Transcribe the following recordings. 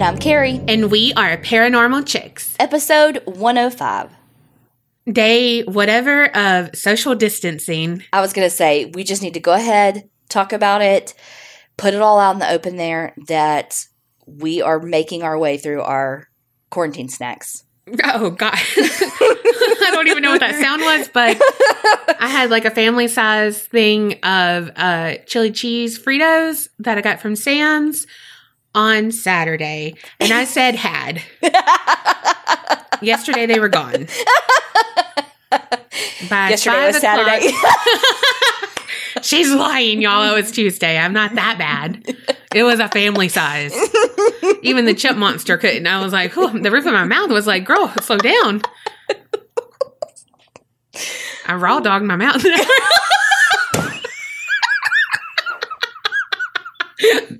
And I'm Kerri. and we are Paranormal Chicks. Episode 105. Day whatever of social distancing. I was going to say, we just need to go ahead, talk about it, put it all out in the open there that we are making our way through our quarantine snacks. Oh, God. I don't even know what that sound was, but I had like a family size thing of uh, chili cheese Fritos that I got from Sam's on Saturday. And I said had. Yesterday they were gone. By Yesterday was Saturday. She's lying, y'all. It was Tuesday. I'm not that bad. It was a family size. Even the chip monster couldn't. I was like, the roof of my mouth was like, girl, slow down. I raw dogged my mouth.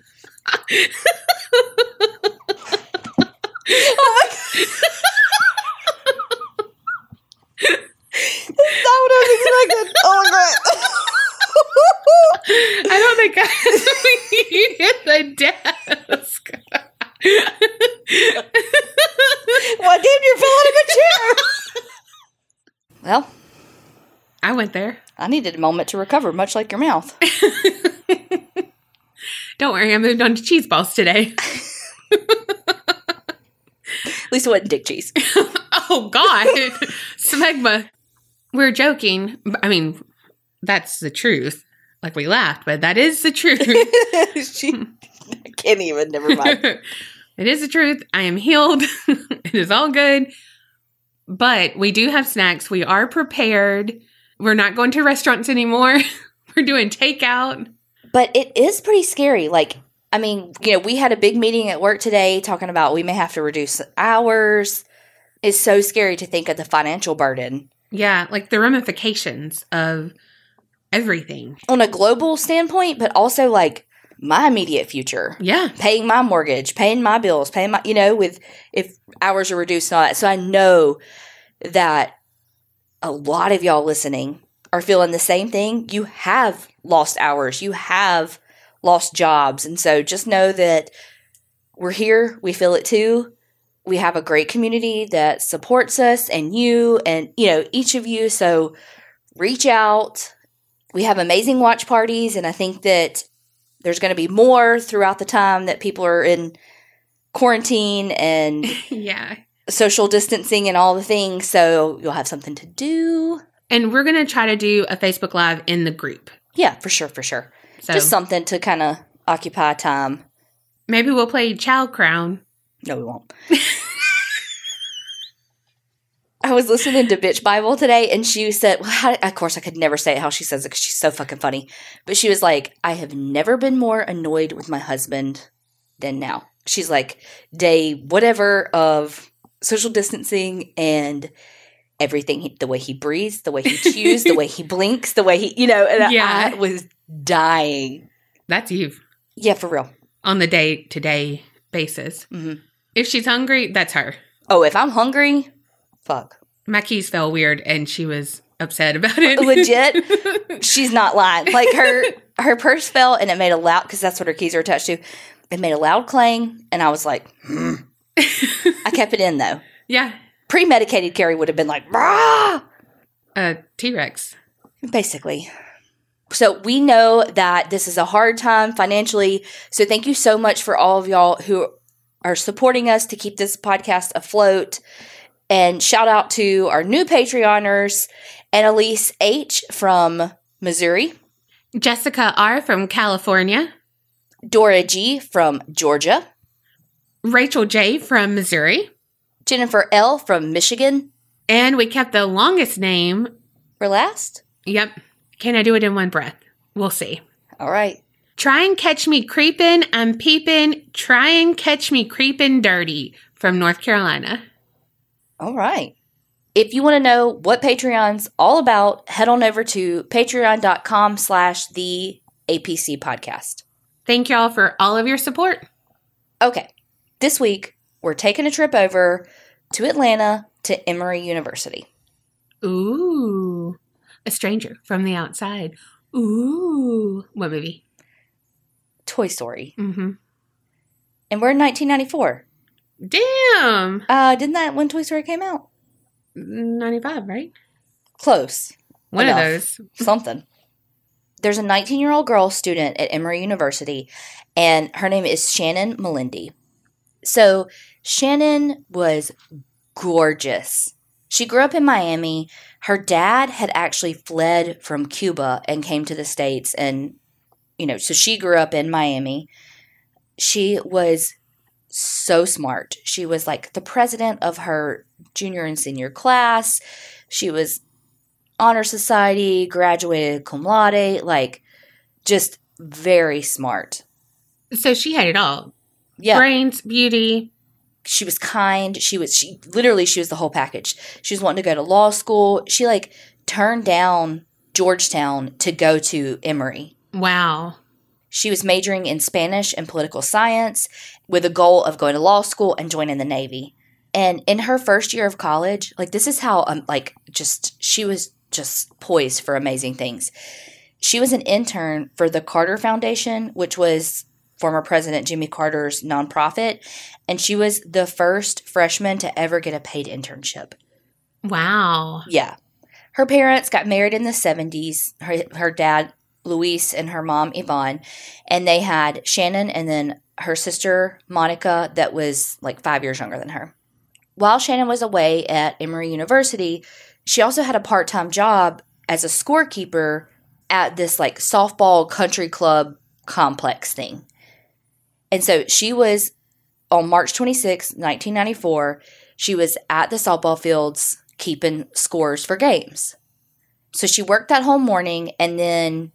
That's not what I was expecting. Oh my god. I don't think I you hit the desk. Well, damn, you fell out of a chair. well, I went there. I needed a moment to recover, much like your mouth. Don't worry, I moved on to cheese balls today. At least it wasn't dick cheese. Oh God, smegma. We're joking. I mean, that's the truth. Like we laughed, but that is the truth. she, I can't even. Never mind. it is the truth. I am healed. it is all good. But we do have snacks. We are prepared. We're not going to restaurants anymore. We're doing takeout. But it is pretty scary. Like, I mean, you know, we had a big meeting at work today talking about we may have to reduce hours. It's so scary to think of the financial burden Yeah, like the ramifications of everything. on a global standpoint, but also like my immediate future. Yeah. Paying my mortgage, paying my bills, paying my, you know, with if hours are reduced and all that. So I know that a lot of y'all listening are feeling the same thing. You have lost hours, you have lost jobs. And so just know that we're here, we feel it too. We have a great community that supports us and you and, you know, each of you. So reach out. We have amazing watch parties. And I think that there's going to be more throughout the time that people are in quarantine and Yeah. social distancing and all the things. So you'll have something to do. And we're going to try to do a Facebook Live in the group. Yeah, for sure, for sure. So Just something to kind of occupy time. maybe we'll play Child Crown. No, we won't. I was listening to Bitch Bible today, and she said, well, how, of course, I could never say it how she says it because she's so fucking funny. But she was like, I have never been more annoyed with my husband than now. She's like, day whatever of social distancing and everything he, the way he breathes, the way he chews, the way he blinks, the way he, you know, and Yeah. I was dying. That's you Yeah, for real. on the day to day basis. Mhm. If she's hungry, that's her. Oh, if I'm hungry, fuck. My keys felt weird and she was upset about it. Legit, she's not lying. Like her her purse fell and it made a loud because that's what her keys are attached to. It made a loud clang, and I was like, hmm. I kept it in though. yeah. Pre-medicated Kerri would have been like, Rah! A T Rex. basically. So we know that this is a hard time financially. So thank you so much for all of y'all who are supporting us to keep this podcast afloat. And shout out to our new Patreoners, Annalise H from Missouri, Jessica R from California. Dora G from Georgia, Rachel J from Missouri. Jennifer L from Michigan. And we kept the longest name. For last? Yep. Can I do it in one breath? We'll see. All right. Try and catch me creeping. I'm peeping. Try and catch me creeping dirty from North Carolina. All right. If you want to know what Patreon's all about, head on over to patreon.com slash the APC podcast. Thank y'all for all of your support. Okay. This week, we're taking a trip over to Atlanta to Emory University. Ooh. A stranger from the outside. Ooh. What movie? Toy Story. Mm-hmm. And we're in 1994. Damn. Uh, didn't that when Toy Story came out? 95, right? Close. One Enough. of those. Something. There's a 19 year old girl student at Emory University, and her name is Shannon Melendi. So, Shannon was gorgeous. She grew up in Miami. Her dad had actually fled from Cuba and came to the States, and, you know, so she grew up in Miami. She was so smart. She was like the president of her junior and senior class. She was honor society, graduated cum laude, like just very smart. So she had it all. Yeah. Brains, beauty. She was kind. She was she literally she was the whole package. She was wanting to go to law school. She like turned down Georgetown to go to Emory. Wow. She was majoring in Spanish and political science with a goal of going to law school and joining the Navy. And in her first year of college, like this is how um like just she was just poised for amazing things. She was an intern for the Carter Foundation, which was former President Jimmy Carter's nonprofit, and she was the first freshman to ever get a paid internship. Wow. Yeah. Her parents got married in the 70s. Her, her dad, Luis, and her mom, Yvonne. And they had Shannon and then her sister, Monica, that was like five years younger than her. While Shannon was away at Emory University, she also had a part time job as a scorekeeper at this like softball country club complex thing. And so she was on March 26, 1994, she was at the softball fields keeping scores for games. So she worked that whole morning and then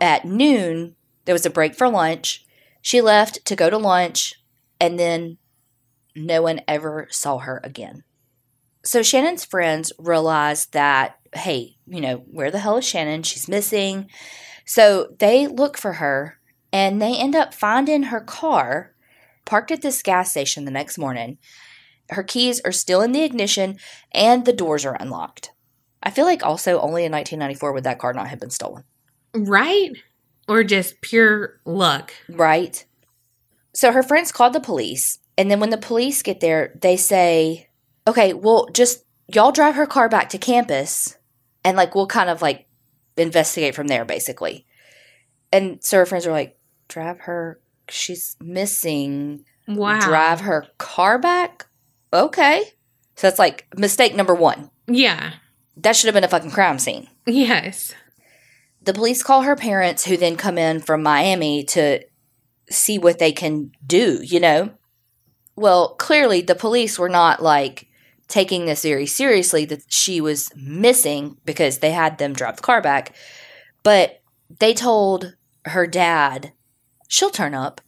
at noon there was a break for lunch. She left to go to lunch and then no one ever saw her again. So Shannon's friends realized that hey, you know, where the hell is Shannon? She's missing. So they look for her and they end up finding her car parked at this gas station the next morning. Her keys are still in the ignition and the doors are unlocked. I feel like also only in 1994 would that car not have been stolen, Right? Or just pure luck. right? So her friends called the police, and then when the police get there, they say, okay, well, just y'all drive her car back to campus, and like we'll kind of like investigate from there, basically. And so her friends are like, drive her, she's missing. Wow. drive her car back. Okay. So that's like mistake number one. Yeah. That should have been a fucking crime scene. Yes. The police call her parents, who then come in from Miami to see what they can do, you know? Well, clearly the police were not like taking this very seriously that she was missing because they had them drive the car back. But they told her dad, she'll turn up.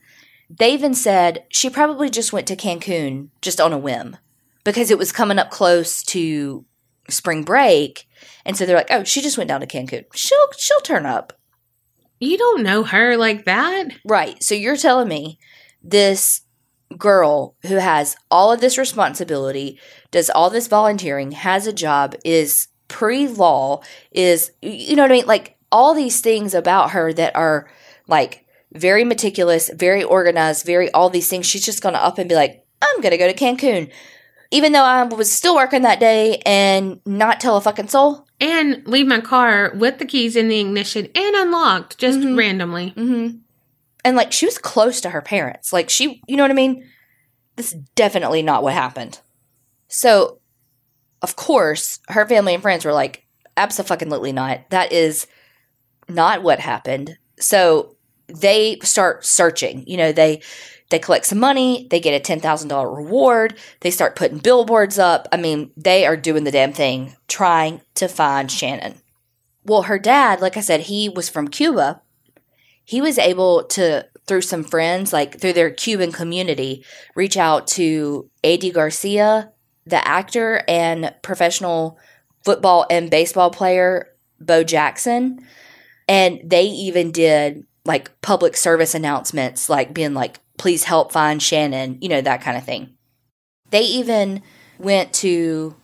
They even said she probably just went to Cancun just on a whim because it was coming up close to spring break. And so they're like, "Oh, she just went down to Cancun. She'll she'll turn up." You don't know her like that. Right. So you're telling me this girl who has all of this responsibility, does all this volunteering, has a job, is pre-law, is you know what I mean? Like all these things about her that are like very meticulous, very organized, very all these things. She's just gonna up and be like, I'm gonna go to Cancun. Even though I was still working that day and not tell a fucking soul. And leave my car with the keys in the ignition and unlocked just Mhm. randomly. Mm-hmm. And like she was close to her parents. Like she, you know what I mean? This is definitely not what happened. So, of course, her family and friends were like, absolutely not. That is not what happened. So they start searching. You know, they they collect some money, they get a ten thousand dollar reward, they start putting billboards up. I mean, they are doing the damn thing, trying to find Shannon. Well, her dad, like I said, he was from Cuba he was able to through some friends like through their cuban community reach out to andy garcia the actor and professional football and baseball player bo jackson and they even did like public service announcements like being like please help find shannon you know that kind of thing they even went to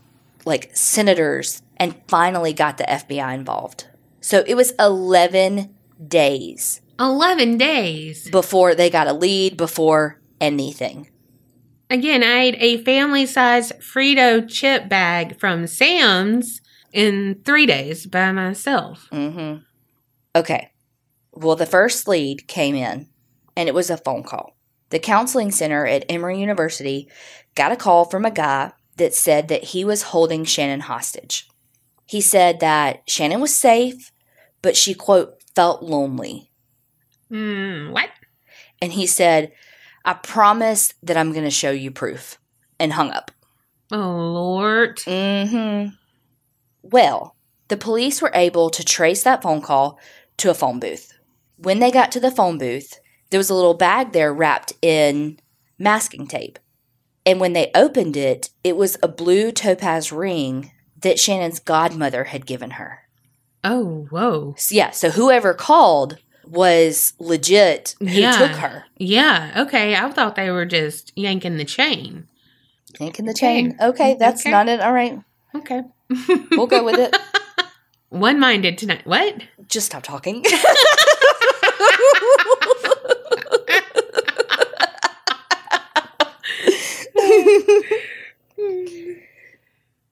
like senators and finally got the fbi involved so it was 11 days 11 days. before they got a lead, before anything. Again, I ate a family size Frito chip bag from Sam's in three days by myself. hmm Okay. Well, the first lead came in, and it was a phone call. The counseling center at Emory University got a call from a guy that said that he was holding Shannon hostage. He said that Shannon was safe, but she, quote, felt lonely. Hmm, what? And he said, I promise that I'm going to show you proof, and hung up. Oh, Lord. hmm Well, the police were able to trace that phone call to a phone booth. When they got to the phone booth, there was a little bag there wrapped in masking tape. And when they opened it, it was a blue topaz ring that Shannon's godmother had given her. Oh, whoa. So, yeah, so whoever called was legit who Yeah. took her. Yeah, okay. I thought they were just yanking the chain. Yanking the chain. Okay, that's Okay. not it. All right, Okay. we'll go with it. One minded tonight. What? Just stop talking.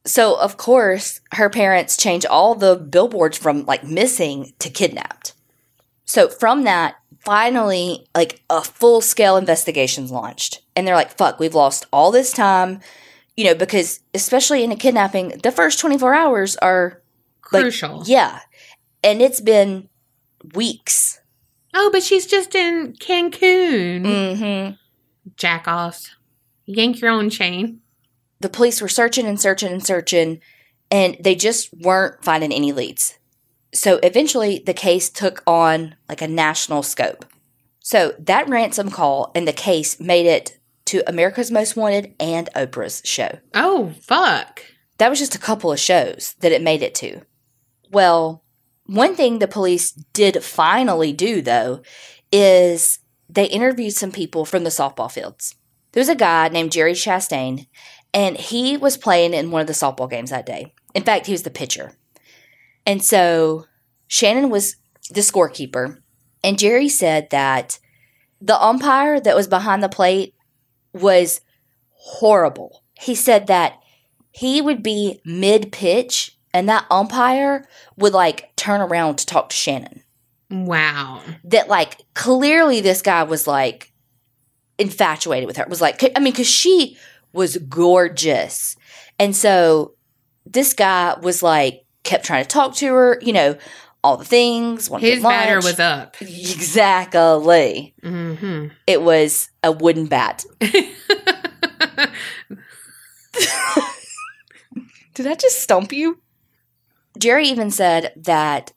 so, of course, her parents change all the billboards from like missing to kidnapped. So, from that, finally, like a full scale investigation's launched. And they're like, fuck, we've lost all this time. You know, because especially in a kidnapping, the first 24 hours are Like, Crucial. yeah. And it's been weeks. Oh, but she's just in Cancun. Mm-hmm. Jack offs. Yank your own chain. The police were searching and searching and searching, and they just weren't finding any leads. So eventually, the case took on like a national scope. So that ransom call and the case made it to America's Most Wanted and Oprah's show. Oh, fuck. That was just a couple of shows that it made it to. Well, one thing the police did finally do, though, is they interviewed some people from the softball fields. There was a guy named Jerry Chastain, and he was playing in one of the softball games that day. In fact, he was the pitcher. And so Shannon was the scorekeeper, and Jerry said that the umpire that was behind the plate was horrible. He said that he would be mid pitch and that umpire would like turn around to talk to Shannon. Wow. That like clearly this guy was like infatuated with her. Was like I mean cuz she was gorgeous. And so this guy was like kept trying to talk to her, you know, all the things. His batter was up. Exactly. hmm It was a wooden bat. Did I just stump you? Jerry even said that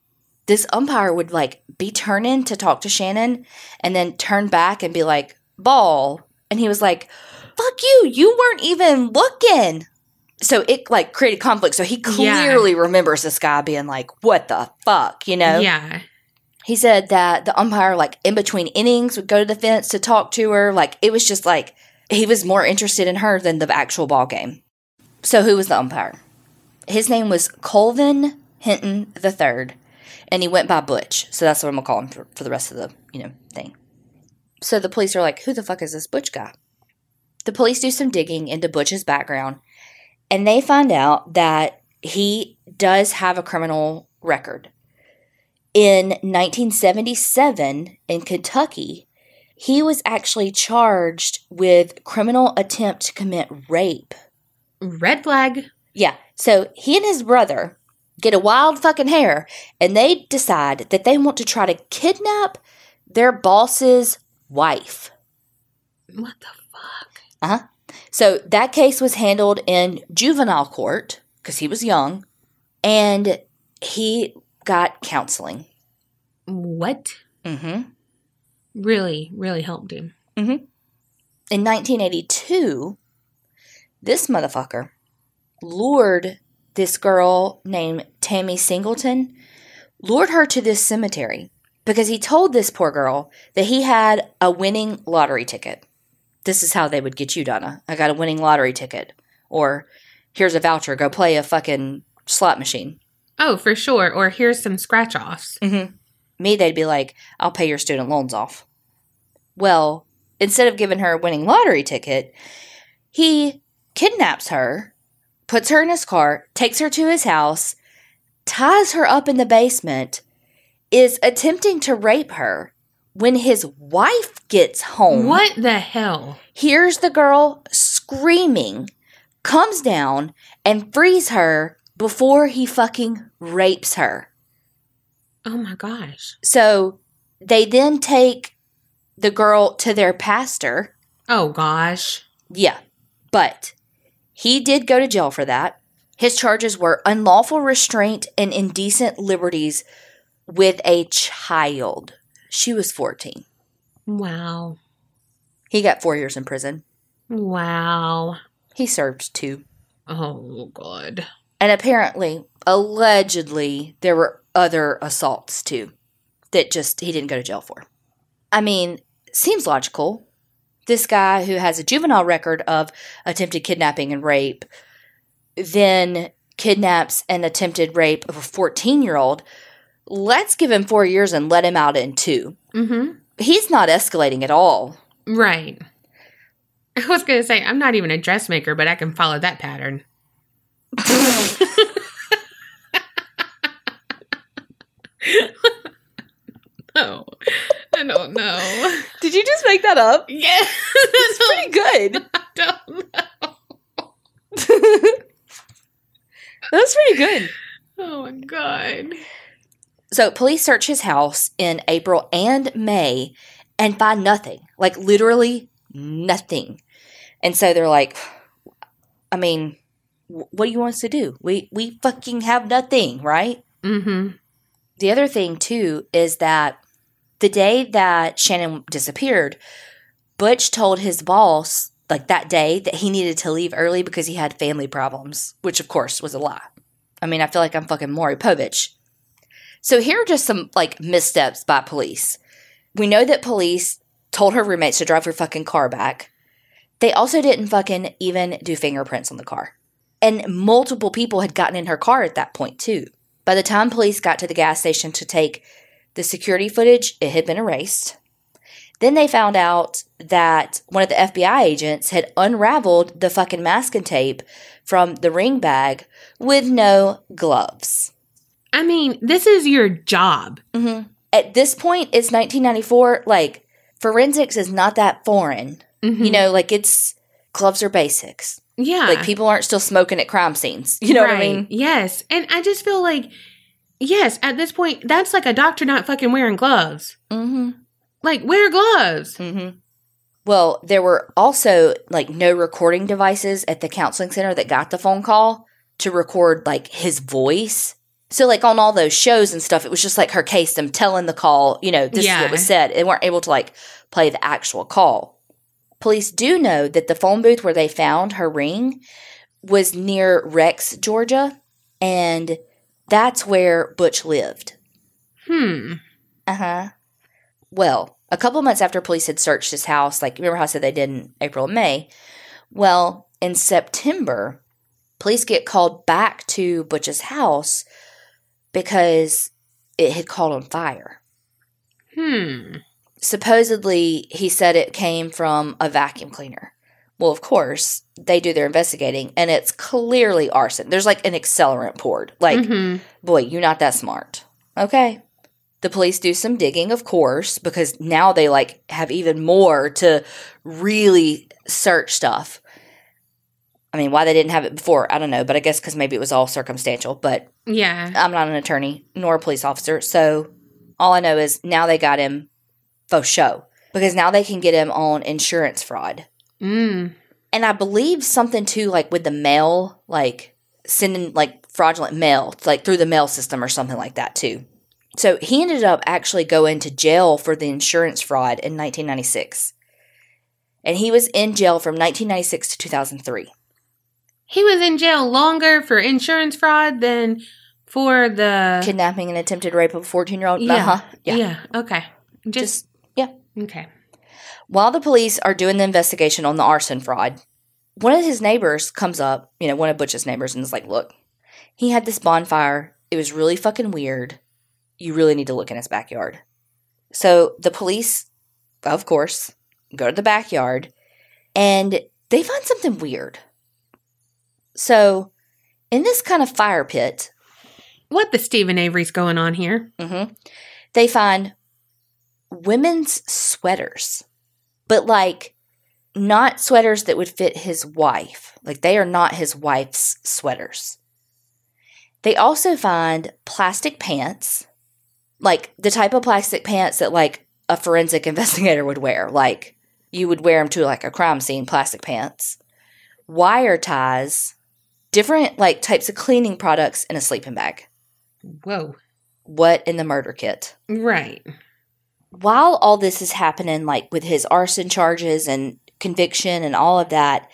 this umpire would like be turning to talk to Shannon and then turn back and be like, ball. And he was like, fuck you, you weren't even looking. So it like created conflict. So he Yeah. clearly remembers this guy being like, what the fuck, you know? Yeah. He said that the umpire, like in between innings, would go to the fence to talk to her. Like it was just like he was more interested in her than the actual ball game. So who was the umpire? His name was Colvin Hinton III, and he went by Butch. So that's what I'm gonna call him for, for the rest of the you know thing. So the police are like, who the fuck is this Butch guy? The police do some digging into Butch's background, and they find out that he does have a criminal record. In 1977 in Kentucky, he was actually charged with criminal attempt to commit rape. Red flag. Yeah, so he and his brother get a wild fucking hair and they decide that they want to try to kidnap their boss's wife. What the fuck? Uh-huh. So that case was handled in juvenile court because he was young and he got counseling. What? Mm-hmm. Really, really helped him. Mhm. In 1982, this motherfucker lured this girl named Tammy Singleton, lured her to this cemetery because he told this poor girl that he had a winning lottery ticket. This is how they would get you, Donna. I got a winning lottery ticket. Or here's a voucher, go play a fucking slot machine. Oh, for sure. Or here's some scratch offs. Mm-hmm. Me, they'd be like, I'll pay your student loans off. Well, instead of giving her a winning lottery ticket, he kidnaps her, puts her in his car, takes her to his house, ties her up in the basement, is attempting to rape her when his wife gets home. What the hell? Hears the girl screaming, comes down and frees her before he fucking rapes her. Oh my gosh. So they then take the girl to their pastor. Oh gosh. Yeah, but he did go to jail for that. His charges were unlawful restraint and indecent liberties with a child. She was 14. Wow. He got four years in prison. Wow. He served two. Oh god. And apparently, allegedly, there were other assaults too that just he didn't go to jail for. I mean, seems logical. This guy who has a juvenile record of attempted kidnapping and rape then kidnaps and attempted rape of a 14 year old. Let's give him four years and let him out in two. Mm-hmm. He's not escalating at all. Right. I was gonna say I'm not even a dressmaker, but I can follow that pattern. no, I don't know. Did you just make that up? Yeah, It's pretty good. I don't know. That's pretty good. Oh my god. So, police search his house in April and May and find nothing. Like, literally nothing. And so they're like, I mean, what do you want us to do? We, we fucking have nothing, right? Mm-hmm. The other thing, too, is that the day that Shannon disappeared, Butch told his boss, like that day, that he needed to leave early because he had family problems, which of course was a lie. I mean, I feel like I'm fucking Maury Povich. So here are just some like missteps by police. We know that police told her roommates to drive her fucking car back. They also didn't fucking even do fingerprints on the car. And multiple people had gotten in her car at that point, too. By the time police got to the gas station to take the security footage, it had been erased. Then they found out that one of the FBI agents had unraveled the fucking masking tape from the ring bag with no gloves. I mean, this is your job. Mm-hmm. At this point, it's 1994. Like, forensics is not that foreign. Mhm. You know, like, it's gloves are basics. yeah. Like, people aren't still smoking at crime scenes. You know what I mean? Yes. And I just feel like, yes, at this point, that's like a doctor not fucking wearing gloves. Mm-hmm. Like, wear gloves. Mm-hmm. Well, there were also like no recording devices at the counseling center that got the phone call to record like his voice. So like on all those shows and stuff, it was just like her case, them telling the call, you know, this is what was said. They weren't able to like play the actual call. Police do know that the phone booth where they found her ring was near Rex, Georgia, and that's where Butch lived. Hmm. Uh huh. Well, a couple months after police had searched his house, like remember how I said they did in April and May? Well, in September, police get called back to Butch's house because it had caught on fire. Hmm. Supposedly, he said it came from a vacuum cleaner. Well, of course, they do their investigating and it's clearly arson. There's like an accelerant poured. Like, Mhm. boy, you're not that smart. Okay. The police do some digging, of course, because now they like have even more to really search stuff. I mean, why they didn't have it before, I don't know, but I guess because maybe it was all circumstantial. But Yeah. I'm not an attorney nor a police officer, so all I know is now they got him for show because now they can get him on insurance fraud. Mm. And I believe something too, like with the mail, like sending like fraudulent mail, like through the mail system or something like that too. So he ended up actually going to jail for the insurance fraud in 1996. And he was in jail from 1996 to 2003. He was in jail longer for insurance fraud than for the. Kidnapping and attempted rape of a 14 year old. Yeah. Uh-huh. yeah. Yeah. Okay. Just, Just, yeah. okay. While the police are doing the investigation on the arson fraud, one of his neighbors comes up, you know, one of Butch's neighbors, and is like, Look, he had this bonfire. It was really fucking weird. You really need to look in his backyard. So the police, of course, go to the backyard, and they find something weird. So, in this kind of fire pit, What the Steven Avery's going on here? mhm, they find women's sweaters, but like not sweaters that would fit his wife. Like they are not his wife's sweaters. They also find plastic pants, like the type of plastic pants that like a forensic investigator would wear. Like you would wear them to like a crime scene, plastic pants, wire ties, different like types of cleaning products in a sleeping bag. Whoa. What in the murder kit? Right. While all this is happening, like with his arson charges and conviction and all of that,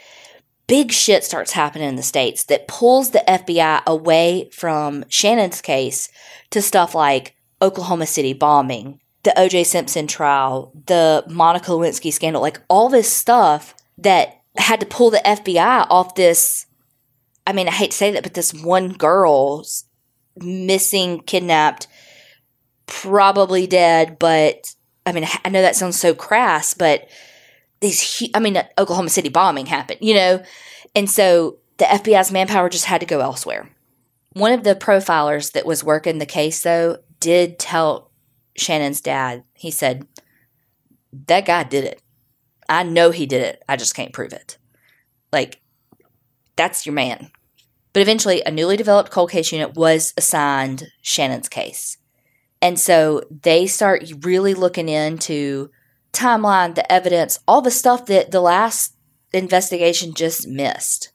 big shit starts happening in the States that pulls the FBI away from Shannon's case to stuff like Oklahoma City bombing, the OJ Simpson trial, the Monica Lewinsky scandal, like all this stuff that had to pull the FBI off this. I mean, I hate to say that, but this one girl's missing, kidnapped, probably dead, but I mean, I know that sounds so crass, but these, I mean, Oklahoma City bombing happened, you know? And so the FBI's manpower just had to go elsewhere. One of the profilers that was working the case, though, did tell Shannon's dad, he said, that guy did it. I know he did it. I just can't prove it. Like, that's your man. But eventually, a newly developed cold case unit was assigned Shannon's case. And so they start really looking into timeline, the evidence, all the stuff that the last investigation just missed.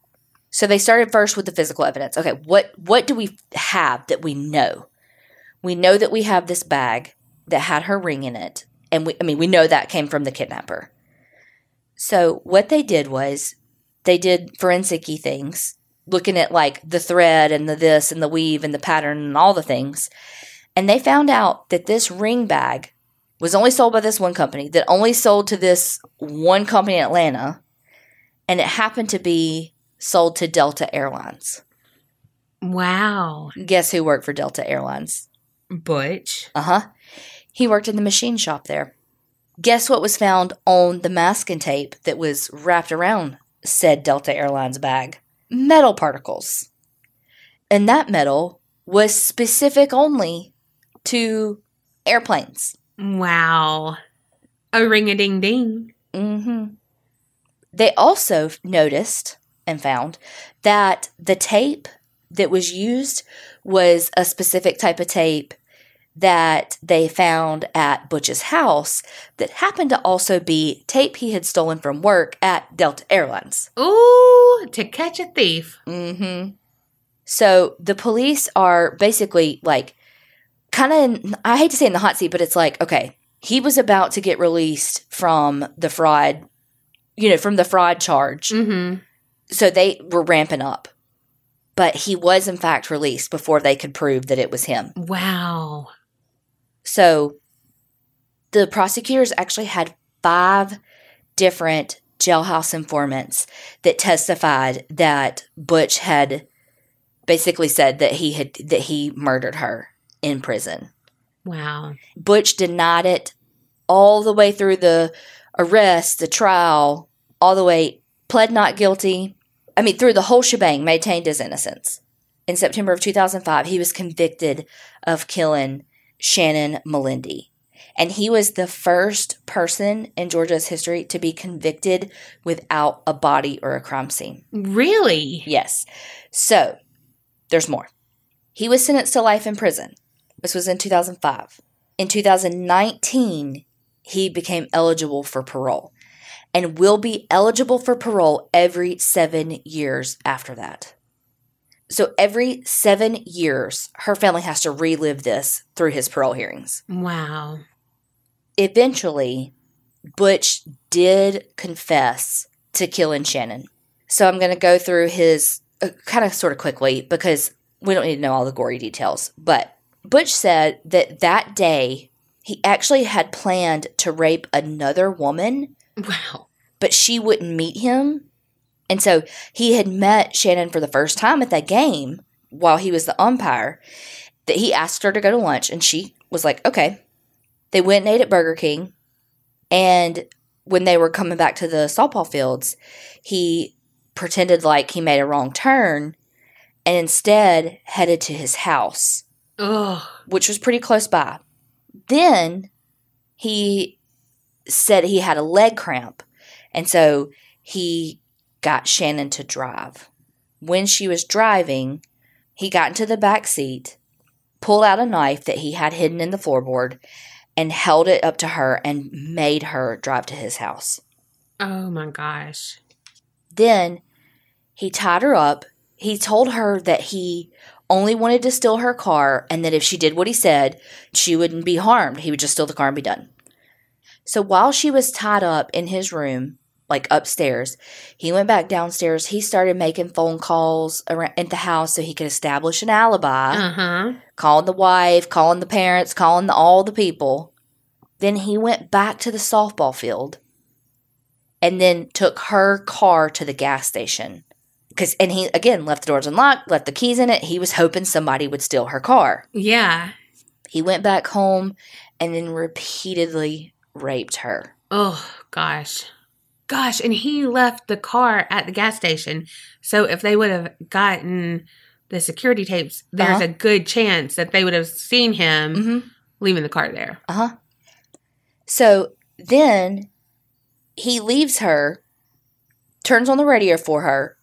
So they started first with the physical evidence. Okay, what what do we have that we know? We know that we have this bag that had her ring in it. And we I mean we know that came from the kidnapper. So what they did was they did forensic things, looking at like the thread and the this and the weave and the pattern and all the things. And they found out that this ring bag was only sold by this one company, that only sold to this one company in Atlanta, and it happened to be sold to Delta Airlines. Wow. Guess who worked for Delta Airlines? Butch. Uh huh. He worked in the machine shop there. Guess what was found on the masking tape that was wrapped around said Delta Airlines bag? Metal particles. And that metal was specific only to airplanes. Wow. A ring a ding ding. hmm They also noticed and found that the tape that was used was a specific type of tape that they found at Butch's house that happened to also be tape he had stolen from work at Delta Airlines. Ooh, to catch a thief. hmm So the police are basically like kind of, I hate to say in the hot seat, but it's like, okay, he was about to get released from the fraud, you know, from the fraud charge. Mm-hmm. So they were ramping up. But he was, in fact, released before they could prove that it was him. Wow. So the prosecutors actually had five different jailhouse informants that testified that Butch had basically said that he had that he murdered her in prison. Wow. Butch denied it all the way through the arrest, the trial, all the way pled not guilty. I mean, through the whole shebang, maintained his innocence. In September of 2005, he was convicted of killing Shannon Melendi. And he was the first person in Georgia's history to be convicted without a body or a crime scene. Really? Yes. So, there's more. He was sentenced to life in prison. This was in 2005. In 2019, he became eligible for parole and will be eligible for parole every seven years after that. So, every seven years, her family has to relive this through his parole hearings Wow. eventually, Butch did confess to killing Shannon. So I'm going to go through his uh, kind of sort of quickly because we don't need to know all the gory details. But Butch said that that day he actually had planned to rape another woman, Wow. but she wouldn't meet him. And so he had met Shannon for the first time at that game while he was the umpire. That he asked her to go to lunch, and she was like, okay. They went and ate at Burger King. And when they were coming back to the softball fields, he pretended like he made a wrong turn and instead headed to his house, Ugh. which was pretty close by. Then he said he had a leg cramp, and so he got Shannon to drive. When she was driving, he got into the back seat, pulled out a knife that he had hidden in the floorboard, and held it up to her and made her drive to his house. Oh my gosh. Then he tied her up. He told her that he only wanted to steal her car and that if she did what he said, she wouldn't be harmed. He would just steal the car and be done. So while she was tied up in his room, like upstairs, he went back downstairs. He started making phone calls around at the house so he could establish an alibi Uh huh. calling the wife, calling the parents, calling the, all the people. Then he went back to the softball field and then took her car to the gas station. Cause, and he again left the doors unlocked, left the keys in it. He was hoping somebody would steal her car. Yeah. He went back home and then repeatedly raped her. Oh gosh. Gosh, and he left the car at the gas station. So if they would have gotten the security tapes, there's Uh-huh. a good chance that they would have seen him Mm-hmm. leaving the car there. Uh huh. So then he leaves her, turns on the radio for her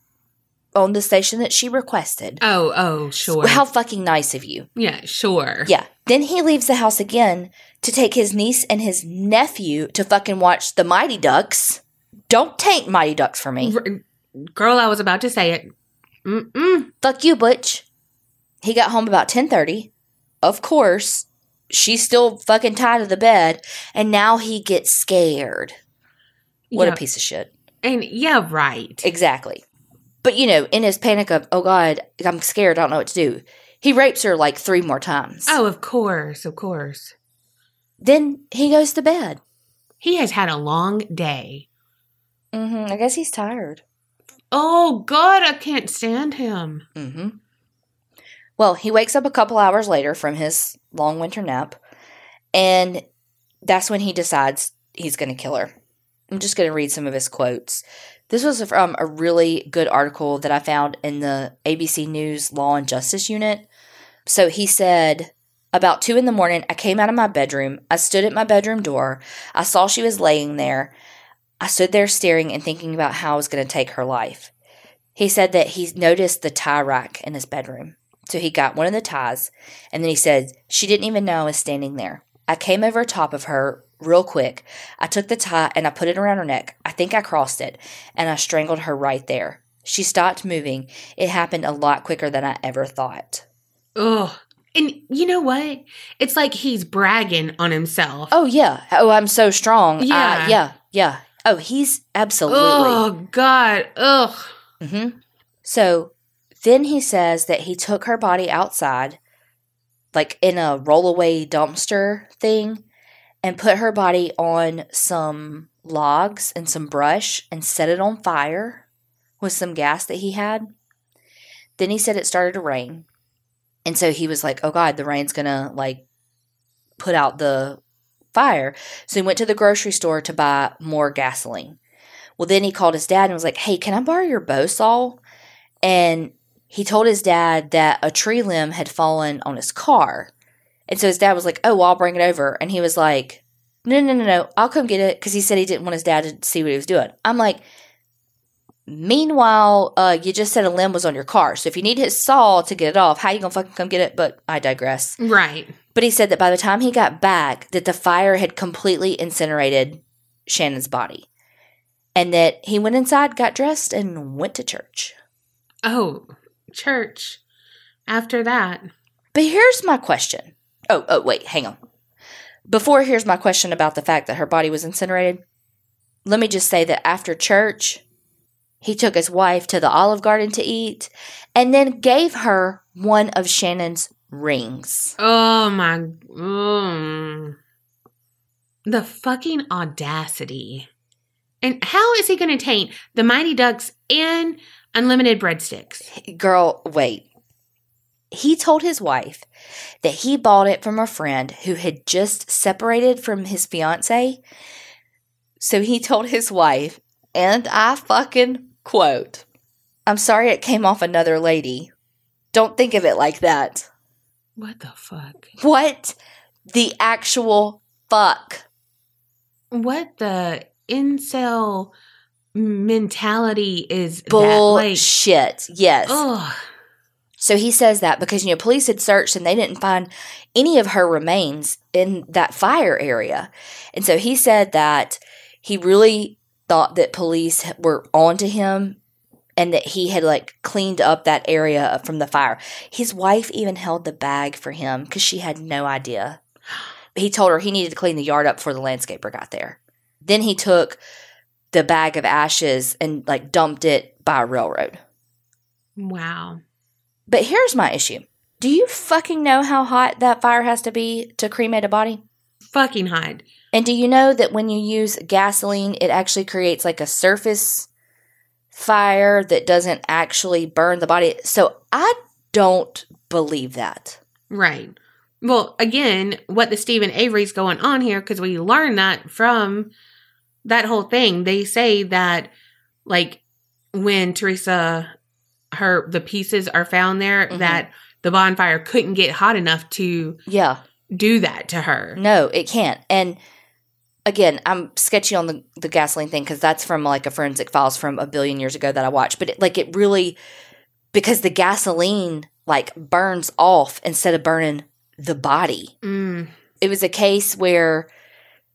on the station that she requested. Oh, oh, sure. How fucking nice of you. yeah, sure. Yeah. Then he leaves the house again to take his niece and his nephew to fucking watch the Mighty Ducks. Don't taint Mighty Ducks for me. Girl, I was about to say it. Mm-mm. Fuck you, Butch. He got home about 10:30. Of course, she's still fucking tied to the bed, and now he gets scared. What yeah. a piece of shit. And yeah, right. Exactly. But you know, in his panic of, oh God, I'm scared, I don't know what to do. He rapes her like three more times. Oh, of course, of course. Then he goes to bed. He has had a long day. Mm-hmm. I guess he's tired. Oh God, I can't stand him. Mm-hmm. Well, he wakes up a couple hours later from his long winter nap, and that's when he decides he's going to kill her. I'm just going to read some of his quotes. This was from a really good article that I found in the ABC News Law and Justice Unit. So he said, About two in the morning, I came out of my bedroom. I stood at my bedroom door. I saw she was laying there. I stood there staring and thinking about how I was going to take her life. He said that he noticed the tie rack in his bedroom. So he got one of the ties, and then he said, She didn't even know I was standing there. I came over top of her real quick. I took the tie and I put it around her neck. I think I crossed it, and I strangled her right there. She stopped moving. It happened a lot quicker than I ever thought. Ugh. And you know what? It's like he's bragging on himself. Oh, yeah. Oh, I'm so strong. Yeah. Uh, yeah. Yeah. Oh, he's absolutely. Oh God. Ugh. hmm So then he says that he took her body outside, like in a rollaway dumpster thing, and put her body on some logs and some brush and set it on fire with some gas that he had. Then he said it started to rain. And so he was like, oh God, the rain's gonna like put out the fire. So he went to the grocery store to buy more gasoline. Well, then he called his dad and was like, hey, can I borrow your bow saw? And he told his dad that a tree limb had fallen on his car. And so his dad was like, oh, well, I'll bring it over. And he was like, no, no, no, no, I'll come get it because he said he didn't want his dad to see what he was doing. I'm like, meanwhile, uh, you just said a limb was on your car. So if you need his saw to get it off, how you going to fucking come get it? But I digress. Right. But he said that by the time he got back, that the fire had completely incinerated Shannon's body. And that he went inside, got dressed, and went to church. Oh, church. After that. But here's my question. Oh, oh, wait, hang on. Before here's my question about the fact that her body was incinerated. Let me just say that after church, he took his wife to the Olive Garden to eat and then gave her one of Shannon's rings. Oh my. Mm. The fucking audacity. And how is he going to taint the Mighty Ducks and unlimited breadsticks? Girl, wait. He told his wife that he bought it from a friend who had just separated from his fiance So he told his wife, and I fucking quote, I'm sorry it came off another lady. Don't think of it like that. What the fuck? What the actual fuck? What the incel mentality is that? Like, Bullshit. yes. ugh. So he says that because, you know, police had searched and they didn't find any of her remains in that fire area. And so he said that he really thought that police were onto him and that he had like cleaned up that area from the fire. His wife even held the bag for him because she had no idea. He told her he needed to clean the yard up before the landscaper got there. Then he took the bag of ashes and like dumped it by a railroad. Wow. But here's my issue. Do you fucking know how hot that fire has to be to cremate a body? Fucking hide. And do you know that when you use gasoline, it actually creates like a surface fire that doesn't actually burn the body? So I don't believe that. Right. Well, again, what the Steven Avery's going on here, because we learned that from that whole thing. They say that, like, when Teresa, her, the pieces are found there, Mhm. that the bonfire couldn't get hot enough to Yeah. do that to her. No, it can't. And again, I'm sketchy on the, the gasoline thing because that's from like a forensic files from a billion years ago that I watched. But it, like it really, because the gasoline like burns off instead of burning the body. Mm, It was a case where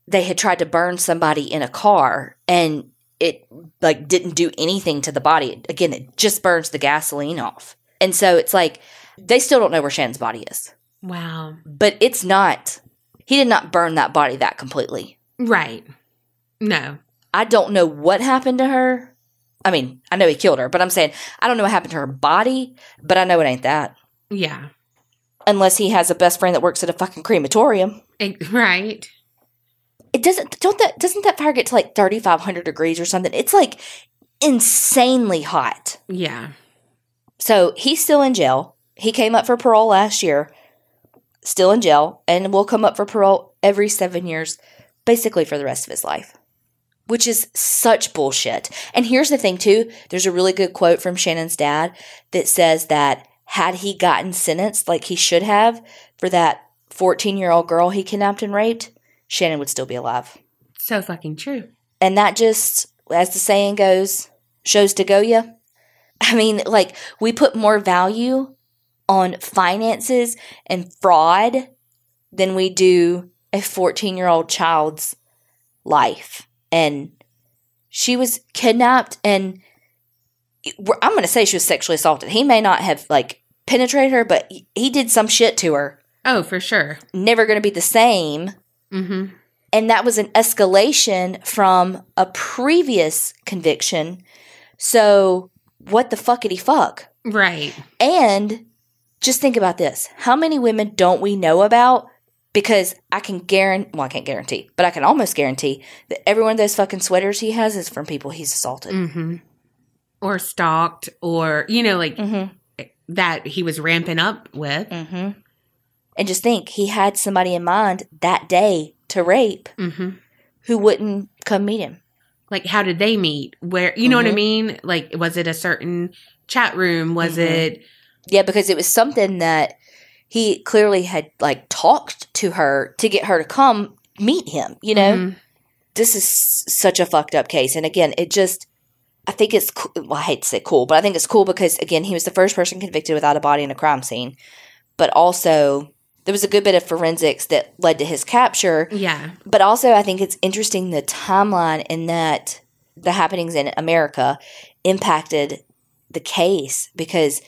they had tried to burn somebody in a car and it like didn't do anything to the body. Again, it just burns the gasoline off. And so it's like they still don't know where Shannon's body is. wow. But it's not he did not burn that body that completely. Right. No. I don't know what happened to her. I mean, I know he killed her, but I'm saying I don't know what happened to her body, but I know it ain't that. Yeah. Unless he has a best friend that works at a fucking crematorium. Right. It doesn't don't that doesn't that fire get to like 3500 degrees or something? It's like insanely hot. Yeah. So, he's still in jail. He came up for parole last year. Still in jail and will come up for parole every 7 years basically for the rest of his life. Which is such bullshit. And here's the thing too, there's a really good quote from Shannon's dad that says that had he gotten sentenced like he should have for that 14-year-old girl he kidnapped and raped, Shannon would still be alive. So fucking true. And that just, as the saying goes, shows to go ya. I mean, like, we put more value on finances and fraud than we do a 14 year old child's life. And she was kidnapped, and I'm going to say she was sexually assaulted. He may not have, like, penetrated her, but he did some shit to her. Oh, for sure. Never going to be the same Mm-hmm. and that was an escalation from a previous conviction. So, what the fuckity fuck? Right. And just think about this how many women don't we know about? Because I can guarantee, well, I can't guarantee, but I can almost guarantee that every one of those fucking sweaters he has is from people he's assaulted. Mm-hmm. Or stalked, or you know, like Mm-hmm. that he was ramping up with. Mm-hmm. And just think, he had somebody in mind that day to rape Mm-hmm. who wouldn't come meet him. Like, how did they meet? Where you know what I Mhm. mean? Like, was it a certain chat room? Was Mhm. it? Yeah, because it was something that he clearly had like talked to her to get her to come meet him, you know? Mhm. This is such a fucked up case. And again, it just I think it's cool. Well, I hate to say cool, but I think it's cool because again, he was the first person convicted without a body in a crime scene. But also there was a good bit of forensics that led to his capture. Yeah. But also I think it's interesting the timeline in that the happenings in America impacted the case because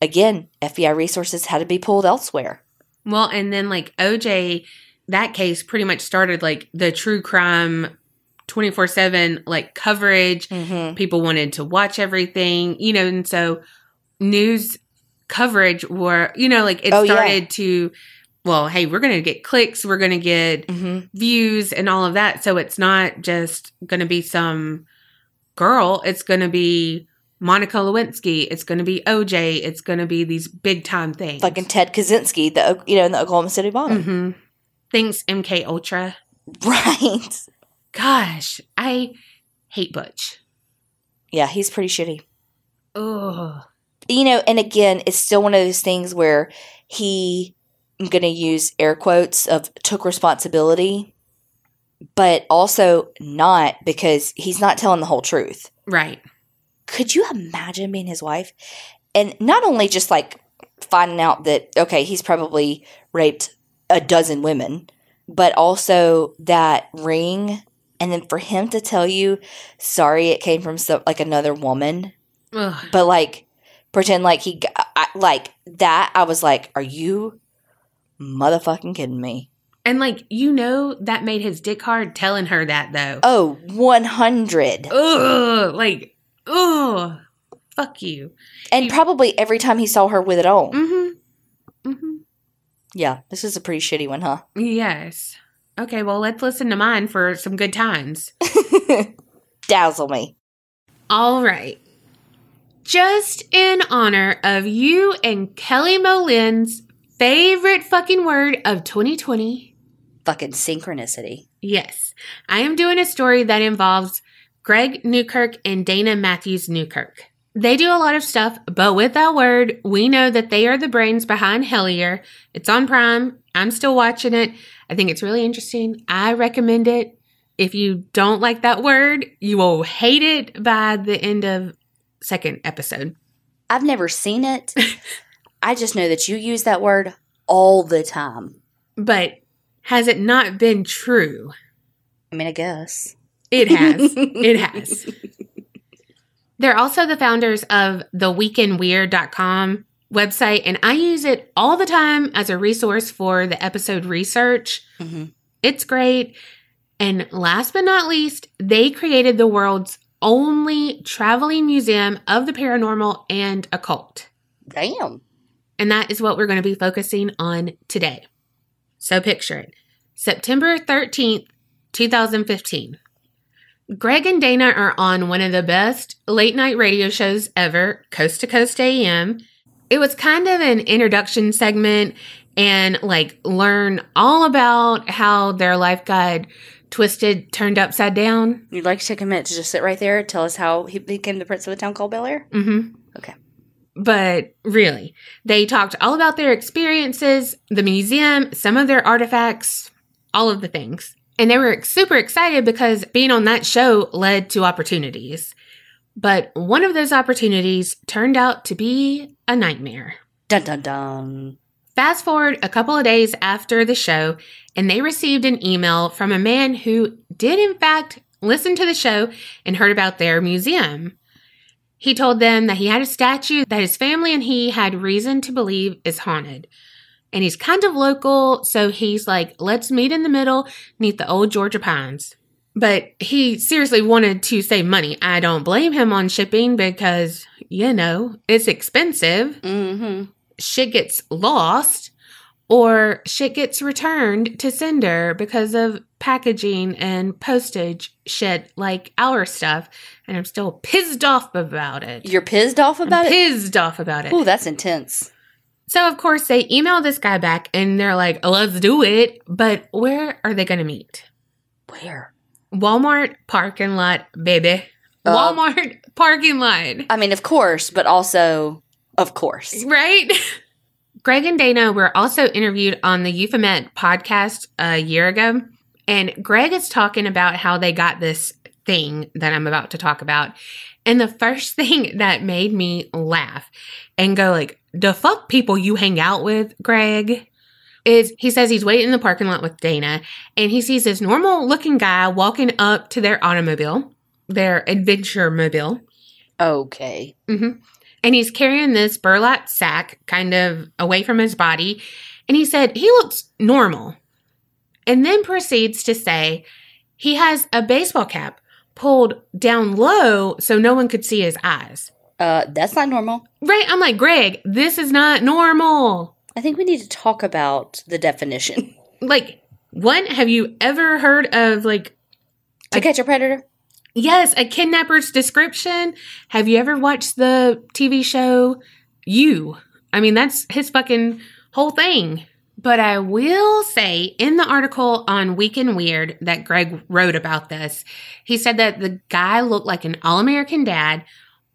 again, FBI resources had to be pulled elsewhere. Well, and then like OJ, that case pretty much started like the true crime 24 7 like coverage. Mm-hmm. People wanted to watch everything, you know, and so news coverage were, you know, like it Oh, yeah. started to, well, hey, we're going to get clicks, we're going to get Mm-hmm. views and all of that. So it's not just going to be some girl, it's going to be Monica Lewinsky, it's going to be OJ, it's going to be these big time things. Like in Ted Kaczynski, the you know, in the Oklahoma City bombing. hmm Thanks, MK Ultra. Right. Gosh, I hate Butch. Yeah, he's pretty shitty. Oh, You know, and again, it's still one of those things where he, I'm going to use air quotes of took responsibility, but also not because he's not telling the whole truth. right. Could you imagine being his wife? And not only just like finding out that, okay, he's probably raped a dozen women, but also that ring. And then for him to tell you, sorry, it came from some, like another woman, Ugh. but like pretend like he, I, like that. I was like, are you motherfucking kidding me? And like you know that made his dick hard telling her that though. Oh, 100. Ugh, like ugh, fuck you. And probably every time he saw her with it on. Mm-hmm. Mm-hmm. Yeah, this is a pretty shitty one, huh? Yes. Okay, well let's listen to mine for some good times. Dazzle me. All right. Just in honor of you and Kelly Molin's favorite fucking word of 2020. Fucking synchronicity. Yes, I am doing a story that involves Greg Newkirk and Dana Matthews Newkirk. They do a lot of stuff, but with that word, we know that they are the brains behind Hellier. It's on Prime. I'm still watching it. I think it's really interesting. I recommend it. If you don't like that word, you will hate it by the end of second episode. I've never seen it. I just know that you use that word all the time. But has it not been true? I mean, I guess. It has. it has. They're also the founders of the weekinweird.com website, and I use it all the time as a resource for the episode research. Mhm. It's great. And last but not least, they created the world's only traveling museum of the paranormal and occult. Damn. And that is what we're going to be focusing on today. So picture it September 13th, 2015. Greg and Dana are on one of the best late night radio shows ever, Coast to Coast AM. It was kind of an introduction segment and like learn all about how their life got twisted, turned upside down. You'd like to take a minute to just sit right there tell us how he became the prince of a town called Bel Air? Mm-hmm. Okay. But really, they talked all about their experiences, the museum, some of their artifacts, all of the things. And they were super excited because being on that show led to opportunities. But one of those opportunities turned out to be a nightmare. Dun dun dun. Fast forward a couple of days after the show, and they received an email from a man who did, in fact, listen to the show and heard about their museum. He told them that he had a statue that his family and he had reason to believe is haunted. And he's kind of local, so he's like, let's meet in the middle neath the old Georgia pines. But he seriously wanted to save money. I don't blame him on shipping because, you know, it's expensive Mm-hmm. shit gets lost or shit gets returned to sender because of packaging and postage shit like our stuff and i'm still pissed off about it You're pissed off about I'm it? pissed off about it Ooh, that's intense. so of course they email this guy back and they're like let's do it but where are they gonna meet Where? walmart parking lot baby Uh, walmart parking lot I mean, of course, but also, of course. Right? Greg and Dana were also interviewed on the Euphemet podcast a year ago. And Greg is talking about how they got this thing that I'm about to talk about. And the first thing that made me laugh and go like, the fuck people you hang out with, Greg, is he says he's waiting in the parking lot with Dana and he sees this normal looking guy walking up to their automobile, their adventure mobile. Okay. hmm And he's carrying this burlap sack kind of away from his body. And he said, he looks normal. And then proceeds to say, he has a baseball cap pulled down low so no one could see his eyes. Uh, that's not normal. Right? I'm like, Greg, this is not normal. I think we need to talk about the definition. Like, one, have you ever heard of like, To catch a predator? yes, a kidnapper's description? Have you ever watched the TV show You? I mean, that's his fucking whole thing. But I will say in the article on Week in Weird that Greg wrote about this, he said that the guy looked like an all American dad,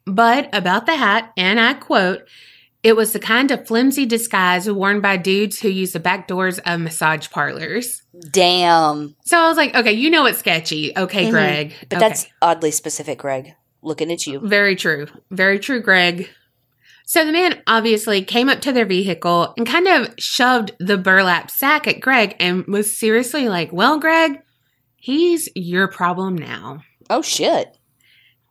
but about the hat, and I quote, it was the kind of flimsy disguise worn by dudes who use the back doors of massage parlors. Damn. So I was like, okay, you know it's sketchy. Okay, Mhm. Greg. But Okay. that's oddly specific, Greg. Looking at you. Very true. Very true, Greg. So the man obviously came up to their vehicle and kind of shoved the burlap sack at Greg and was seriously like, Well, Greg, he's your problem now. Oh, shit.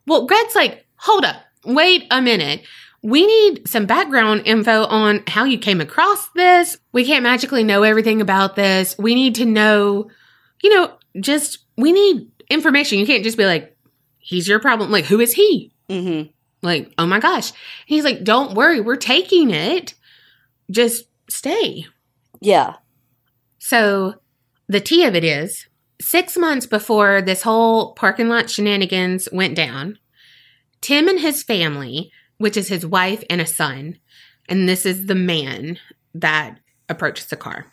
Well, Greg's like, Hold up, wait a minute. We need some background info on how you came across this. We can't magically know everything about this. We need to know, you know, just, we need information. You can't just be like, He's your problem. Like, who is he? Mm-hmm. Like, oh my gosh. He's like, don't worry, we're taking it. Just stay. Yeah. So the tea of it is six months before this whole parking lot shenanigans went down, Tim and his family, which is his wife and a son, and this is the man that approaches the car,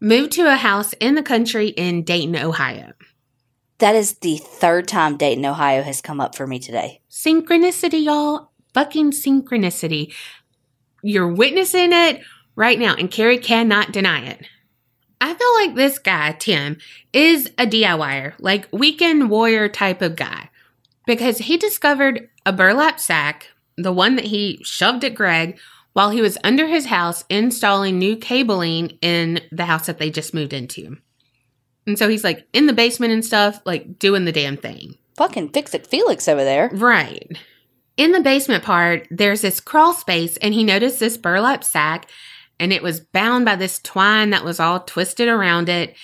moved to a house in the country in Dayton, Ohio. That is the third time Dayton, Ohio has come up for me today. Synchronicity, y'all. Fucking synchronicity. You're witnessing it right now, and Kerri cannot deny it. I feel like this guy, Tim, is a DIYer, like weekend warrior type of guy, because he discovered a burlap sack, the one that he shoved at Greg, while he was under his house installing new cabling in the house that they just moved into. And so he's like in the basement and stuff, like doing the damn thing. Fucking fix it, Felix over there. Right. In the basement part, there's this crawl space, and he noticed this burlap sack, and it was bound by this twine that was all twisted around it.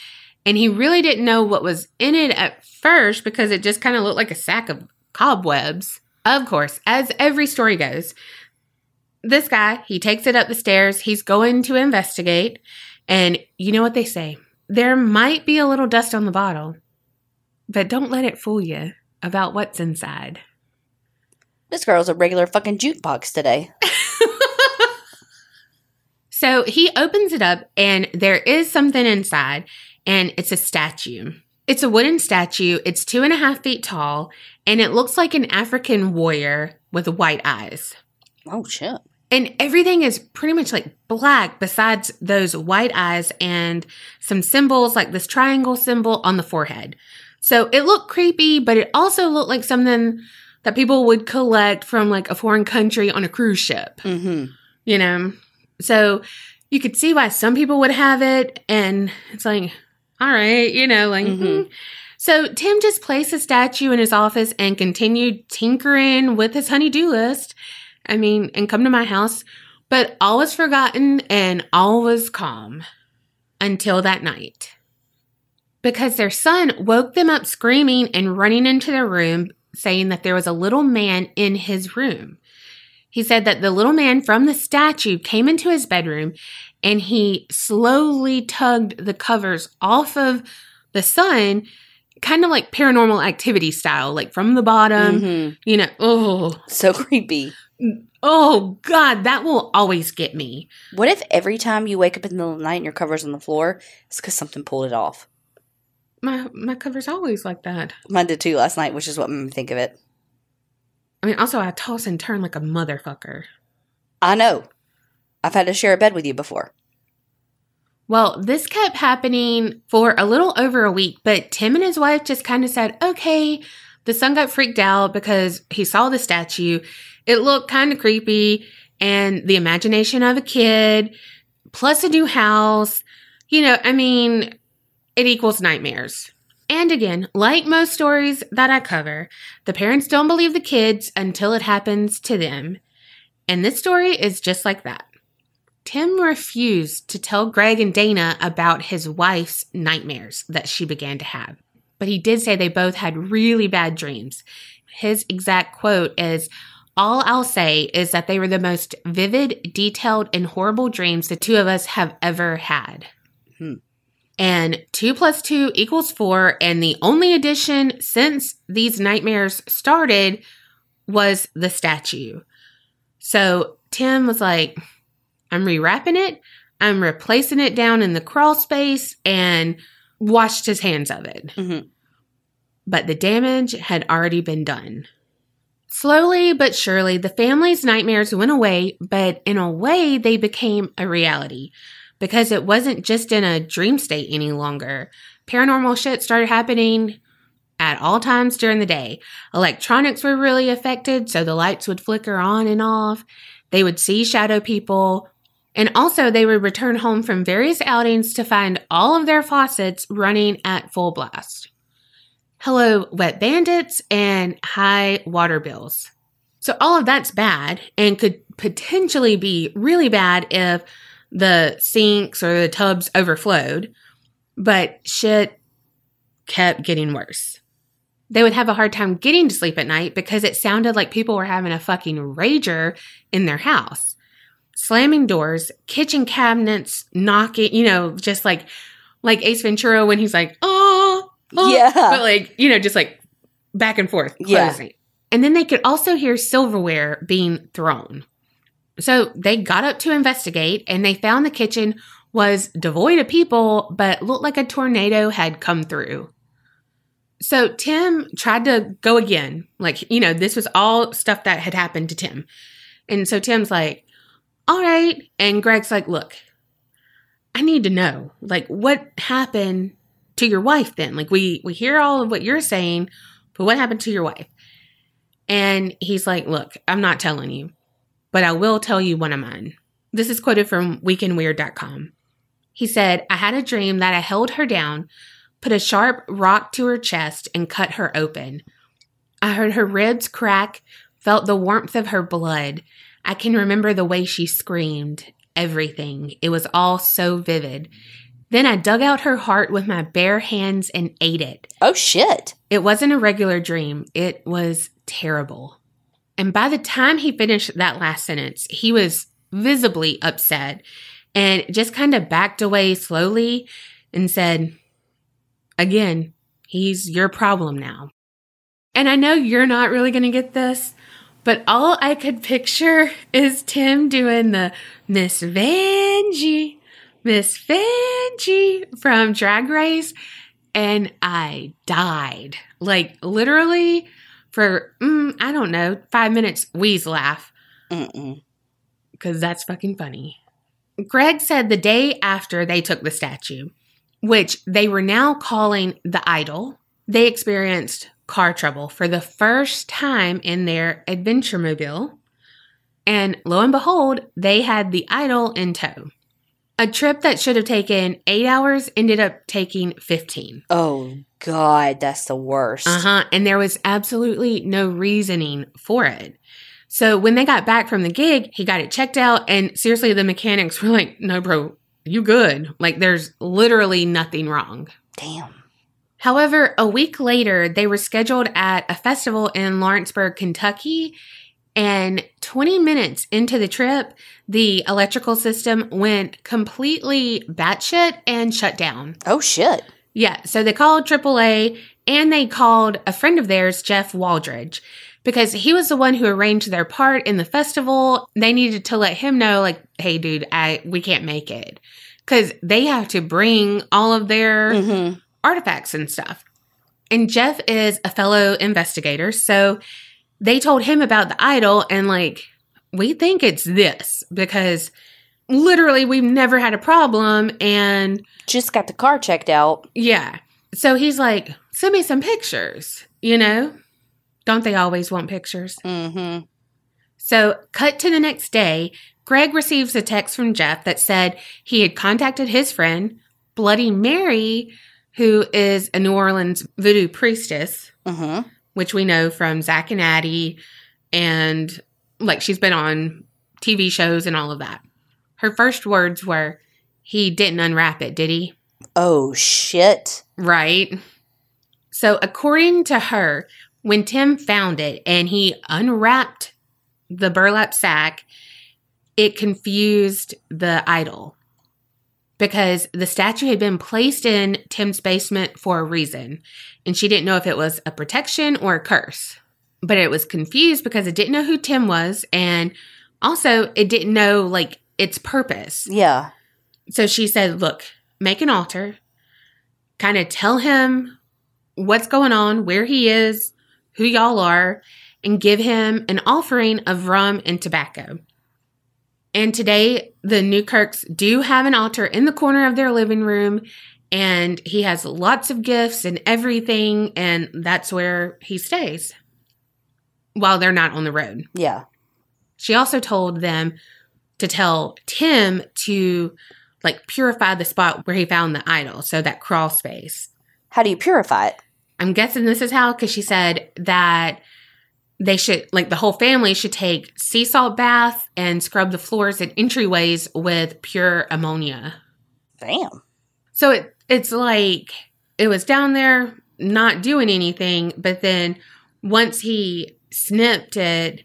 And he really didn't know what was in it at first because it just kind of looked like a sack of cobwebs. Of course, as every story goes, this guy, he takes it up the stairs, he's going to investigate, and you know what they say? There might be a little dust on the bottle, but don't let it fool you about what's inside. This girl's a regular fucking jukebox today. So he opens it up, and there is something inside, and it's a statue. It's a wooden statue. It's two and a half feet tall, and it looks like an African warrior with white eyes. Oh, shit. And everything is pretty much like black besides those white eyes and some symbols like this triangle symbol on the forehead. So it looked creepy, but it also looked like something that people would collect from like a foreign country on a cruise ship Mm-hmm. you know so you could see why some people would have it and it's like all right you know like Mhm. hmm. so tim just placed a statue in his office and continued tinkering with his honey-do list i mean and come to my house but all was forgotten and all was calm until that night because their son woke them up screaming and running into their room saying that there was a little man in his room he said that the little man from the statue came into his bedroom and he slowly tugged the covers off of the son, kind of like paranormal activity style, like from the bottom. hmm You know, oh, So creepy. Oh God, that will always get me. What if every time you wake up in the middle of the night and your cover's on the floor, it's because something pulled it off? My my cover's always like that. Mine did too last night, which is what made me think of it. I mean, also I toss and turn like a motherfucker. I know. I've had to share a bed with you before. Well, this kept happening for a little over a week, but Tim and his wife just kind of said, okay. The son got freaked out because he saw the statue. It looked kind of creepy, and the imagination of a kid, plus a new house, you know, I mean, it equals nightmares. And again, like most stories that I cover, the parents don't believe the kids until it happens to them. And this story is just like that. Tim refused to tell Greg and Dana about his wife's nightmares that she began to have. But he did say they both had really bad dreams. His exact quote is All I'll say is that they were the most vivid, detailed, and horrible dreams the two of us have ever had. Hmm. And two plus two equals four. And the only addition since these nightmares started was the statue. So Tim was like, I'm rewrapping it. I'm replacing it down in the crawl space and washed his hands of it. Mhm. But the damage had already been done. Slowly but surely, the family's nightmares went away, but in a way, they became a reality because it wasn't just in a dream state any longer. Paranormal shit started happening at all times during the day. Electronics were really affected, so the lights would flicker on and off. They would see shadow people. And also, they would return home from various outings to find all of their faucets running at full blast. Hello, wet bandits and high water bills. So, all of that's bad and could potentially be really bad if the sinks or the tubs overflowed, but shit kept getting worse. They would have a hard time getting to sleep at night because it sounded like people were having a fucking rager in their house. Slamming doors, kitchen cabinets, knocking, you know, just like like Ace Ventura when he's like, oh, oh," Yeah. but like, you know, just like back and forth, Yeah. closing. And then they could also hear silverware being thrown. So they got up to investigate and they found the kitchen was devoid of people, but looked like a tornado had come through. So Tim tried to go again. Like, you know, this was all stuff that had happened to Tim. And so Tim's like, all right. And Greg's like, look, I need to know, like, what happened to your wife then? Like, we, we hear all of what you're saying, but what happened to your wife? And he's like, look, I'm not telling you, but I will tell you one of mine. This is quoted from weekinweird.com. He said, I had a dream that I held her down, put a sharp rock to her chest, and cut her open. I heard her ribs crack, felt the warmth of her blood. I can remember the way she screamed, everything. It was all so vivid. Then I dug out her heart with my bare hands and ate it. Oh shit. It wasn't a regular dream, it was terrible. And by the time he finished that last sentence, he was visibly upset and just kind of backed away slowly and said, Again, he's your problem now. And I know you're not really going to get this, but all I could picture is Tim doing the Miss Vanjie, Miss Vanjie from Drag Race. And I died. Like literally for, mm, I don't know, five minutes, wheeze laugh because that's fucking funny. Greg said the day after they took the statue, which they were now calling the idol, they experienced car trouble for the first time in their adventure mobile. And lo and behold, they had the idol in tow. A trip that should have taken eight hours ended up taking 15. Oh god, that's the worst. Uh huh. And there was absolutely no reasoning for it. So when they got back from the gig, he got it checked out. And seriously, the mechanics were like, no, bro, you good. Like there's literally nothing wrong. Damn. However, a week later, they were scheduled at a festival in Lawrenceburg, Kentucky. And 20 minutes into the trip, the electrical system went completely batshit and shut down. Oh shit. Yeah, so they called AAA and they called a friend of theirs, Jeff Waldridge, because he was the one who arranged their part in the festival. They needed to let him know, like, hey, dude, I we can't make it. Because they have to bring all of their Mm-hmm. artifacts and stuff. And Jeff is a fellow investigator, so they told him about the idol and like we think it's this because literally we've never had a problem and Just got the car checked out. yeah. So he's like, "Send me some pictures." You know? Don't they always want pictures? Mm-hmm. So, cut to the next day, Greg receives a text from Jeff that said he had contacted his friend, Bloody Mary, who is a New Orleans voodoo priestess, Mm-hmm. Which we know from Zach and Addie, and like she's been on TV shows and all of that. Her first words were, He didn't unwrap it, did he? Oh shit. Right. So, according to her, when Tim found it and he unwrapped the burlap sack, it confused the idol because the statue had been placed in Tim's basement for a reason. And she didn't know if it was a protection or a curse. But it was confused because it didn't know who Tim was. And also, it didn't know like its purpose. Yeah. So she said, Look, make an altar, kind of tell him what's going on, where he is, who y'all are, and give him an offering of rum and tobacco. And today, the Newkirks do have an altar in the corner of their living room, and he has lots of gifts and everything, and that's where he stays while they're not on the road. Yeah. She also told them to tell Tim to like purify the spot where he found the idol, so that crawl space. How do you purify it? I'm guessing this is how, because she said that they should, like, the whole family should take sea salt bath and scrub the floors and entryways with pure ammonia. Damn. So it it's like it was down there not doing anything, but then once he snipped it,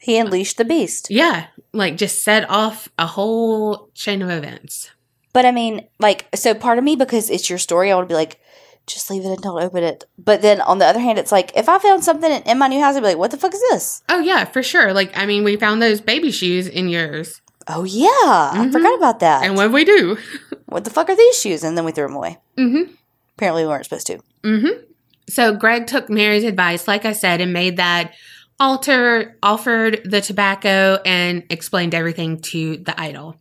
He unleashed the beast. yeah, like just set off a whole chain of events. But I mean, like, so part of me, because it's your story, I would be like, just leave it and don't open it. But then on the other hand, it's like, if I found something in, in my new house, I'd be like, what the fuck is this? Oh yeah, for sure. Like I mean, we found those baby shoes in yours, Oh, yeah. I Mhm. forgot about that. and what we do? what the fuck are these shoes? And then we threw them away. Mm-hmm. Apparently, we weren't supposed to. Mm-hmm. So Greg took Mary's advice, like I said, and made that altar, offered the tobacco, and explained everything to the idol.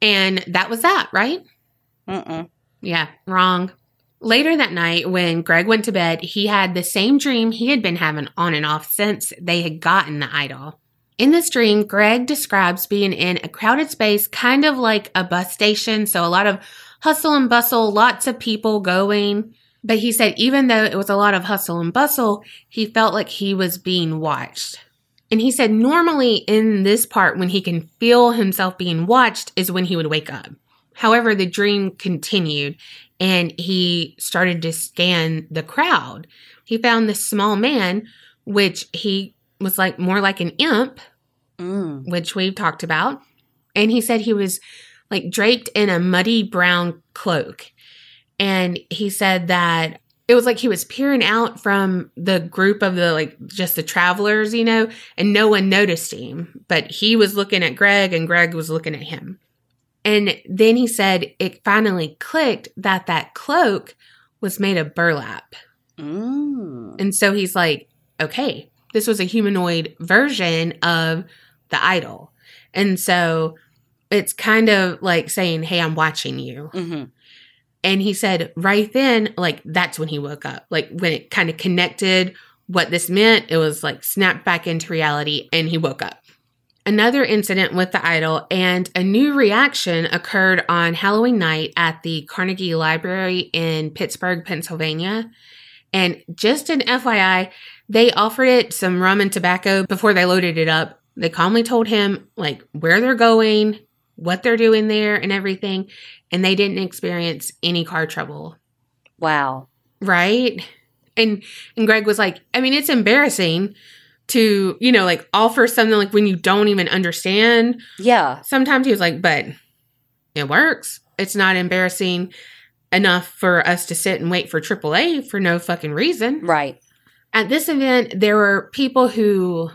And that was that, right? Mm-mm. Yeah, wrong. Later that night, when Greg went to bed, he had the same dream he had been having on and off since they had gotten the idol. In this dream, Greg describes being in a crowded space, kind of like a bus station. So, a lot of hustle and bustle, lots of people going. But he said, even though it was a lot of hustle and bustle, he felt like he was being watched. And he said, normally in this part, when he can feel himself being watched, is when he would wake up. However, the dream continued and he started to scan the crowd. He found this small man, which he was like more like an imp, Mm. which we've talked about. And he said he was like draped in a muddy brown cloak. And he said that it was like he was peering out from the group of the like just the travelers, you know, and no one noticed him. But he was looking at Greg and Greg was looking at him. And then he said it finally clicked that that cloak was made of burlap. Mm. And so he's like, okay, this was a humanoid version of the idol. And so it's kind of like saying, hey, I'm watching you. hmm And he said, right then, like, that's when he woke up. Like, when it kind of connected what this meant, it was like snapped back into reality and he woke up. Another incident with the idol and a new reaction occurred on Halloween night at the Carnegie Library in Pittsburgh, Pennsylvania. And just an FYI, they offered it some rum and tobacco before they loaded it up. They calmly told him, like, where they're going, what they're doing there, and everything. And they didn't experience any car trouble Wow. right and and greg was like i mean it's embarrassing to you know like offer something like when you don't even understand Yeah. sometimes he was like but it works it's not embarrassing enough for us to sit and wait for aaa for no fucking reason Right. At this event there were people who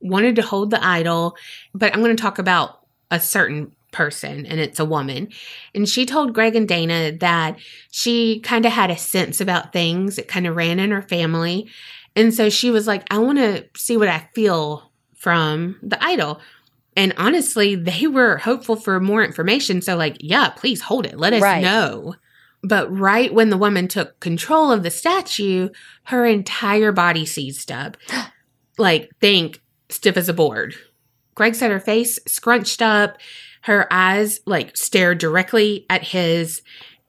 wanted to hold the idol but i'm going to talk about a certain person and it's a woman. And she told greg and dana that she kind of had a sense about things it kind of ran in her family. And so she was like i want to see what i feel from the idol. And honestly they were hopeful for more information. So like yeah please hold it. Let us Right. know but right when the woman took control of the statue her entire body seized up. Like think stiff as a board. Greg said her face scrunched up. Her eyes like stared directly at his.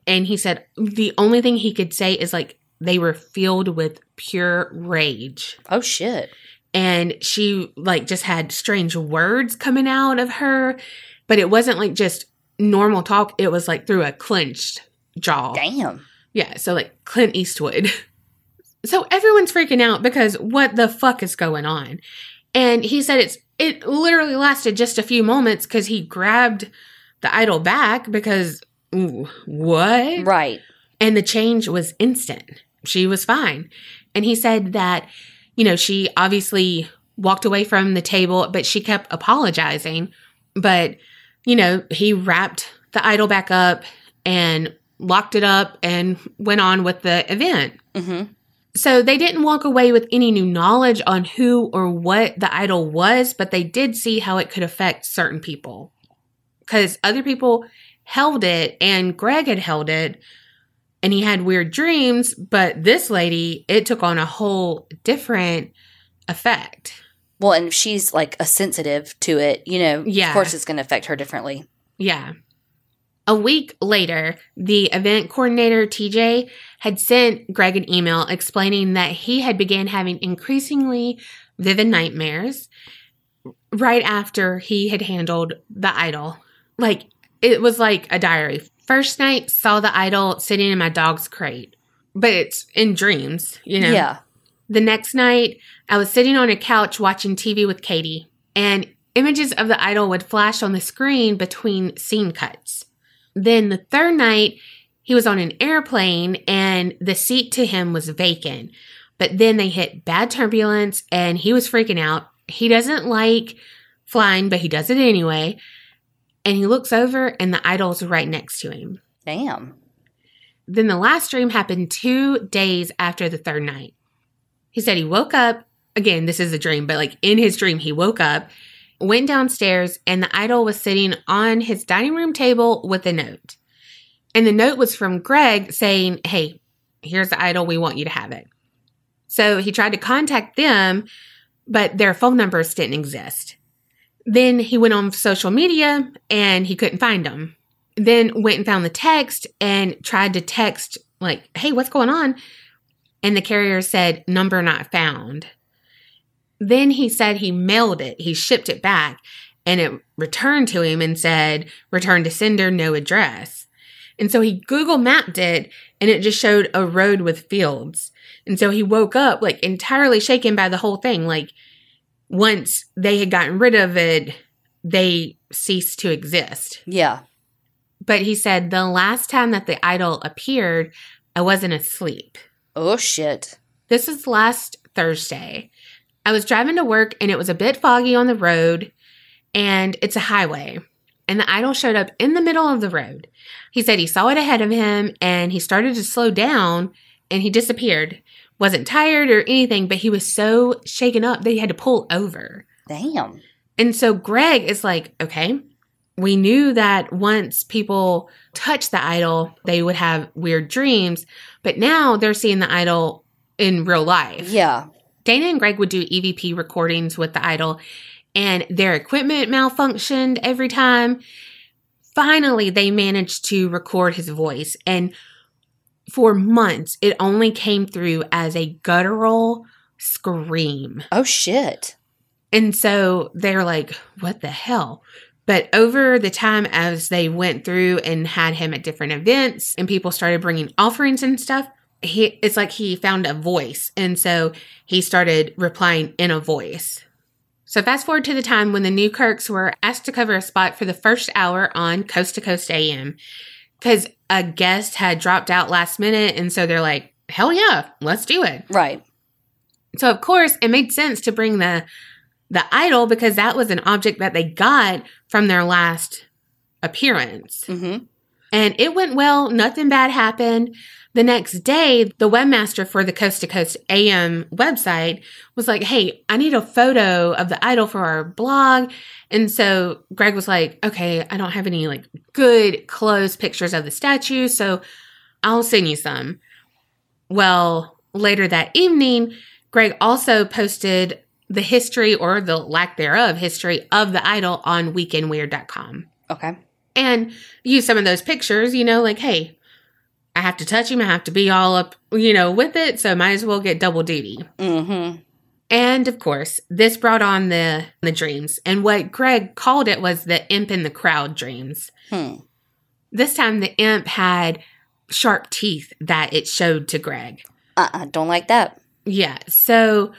And he said the only thing he could say is like they were filled with pure rage. Oh shit. and she like just had strange words coming out of her. But it wasn't like just normal talk. It was like through a clenched jaw Damn. yeah so like clint eastwood so everyone's freaking out because what the fuck is going on and he said it's it literally lasted just a few moments because he grabbed the idol back because ooh, what Right. and the change was instant. She was fine. And he said that, you know, she obviously walked away from the table, but she kept apologizing. But, you know, he wrapped the idol back up and locked it up and went on with the event. Mm-hmm. So they didn't walk away with any new knowledge on who or what the idol was, but they did see how it could affect certain people. Because other people held it and Greg had held it and he had weird dreams, but this lady, it took on a whole different effect. Well, and if she's like a sensitive to it, you know, Yeah. of course it's going to affect her differently. Yeah. A week later, the event coordinator, TJ, had sent Greg an email explaining that he had began having increasingly vivid nightmares right after he had handled the idol. Like, it was like a diary. First night, saw the idol sitting in my dog's crate, but it's in dreams, you know? Yeah. The next night, I was sitting on a couch watching TV with Katie, and images of the idol would flash on the screen between scene cuts. Then the third night, he was on an airplane and the seat to him was vacant. But then they hit bad turbulence and he was freaking out. He doesn't like flying, but he does it anyway. And he looks over and the idol's right next to him. Damn. Then the last dream happened two days after the third night. He said he woke up. Again, this is a dream, but like in his dream, he woke up, went downstairs, and the idol was sitting on his dining room table with a note. And the note was from Greg saying, Hey, here's the idol. We want you to have it. So he tried to contact them, but their phone numbers didn't exist. Then he went on social media and he couldn't find them then went and found the text and tried to text like hey what's going on and the carrier said number not found then he said he mailed it he shipped it back and it returned to him and said return to sender no address and so he google mapped it and it just showed a road with fields and so he woke up like entirely shaken by the whole thing like once they had gotten rid of it they ceased to exist Yeah. but he said the last time that the idol appeared, I wasn't asleep. Oh, shit. This was last Thursday. I was driving to work and it was a bit foggy on the road, and it's a highway. And the idol showed up in the middle of the road. He said he saw it ahead of him and he started to slow down and he disappeared. Wasn't tired or anything, but he was so shaken up that he had to pull over. Damn. And so Greg is like, okay, we knew that once people touch the idol, they would have weird dreams, but now they're seeing the idol in real life. Yeah. Dana and Greg would do EVP recordings with the idol, and their equipment malfunctioned every time. Finally, they managed to record his voice, and for months, it only came through as a guttural scream. Oh, shit. And so they're like, what the hell? But over the time as they went through and had him at different events and people started bringing offerings and stuff, he it's like he found a voice. And so he started replying in a voice. So fast forward to the time when the Newkirks were asked to cover a spot for the first hour on Coast to Coast AM because a guest had dropped out last minute. And so they're like, hell yeah, let's do it. Right. So of course it made sense to bring the the idol because that was an object that they got from their last appearance. Mm-hmm. And it went well, nothing bad happened. The next day, the webmaster for the Coast to Coast AM website was like, Hey, I need a photo of the idol for our blog. And so Greg was like, Okay, I don't have any like good close pictures of the statue, so I'll send you some. Well, later that evening, Greg also posted the history or the lack thereof history of the idol on weekinweird.com Okay. and use some of those pictures, you know, like, hey, I have to touch him, I have to be all up, you know, with it, so might as well get double duty. Mm-hmm. And of course, this brought on the the dreams. And what Greg called it was the imp in the crowd dreams. Hmm. This time the imp had sharp teeth that it showed to Greg. Uh-uh. Don't like that. Yeah. So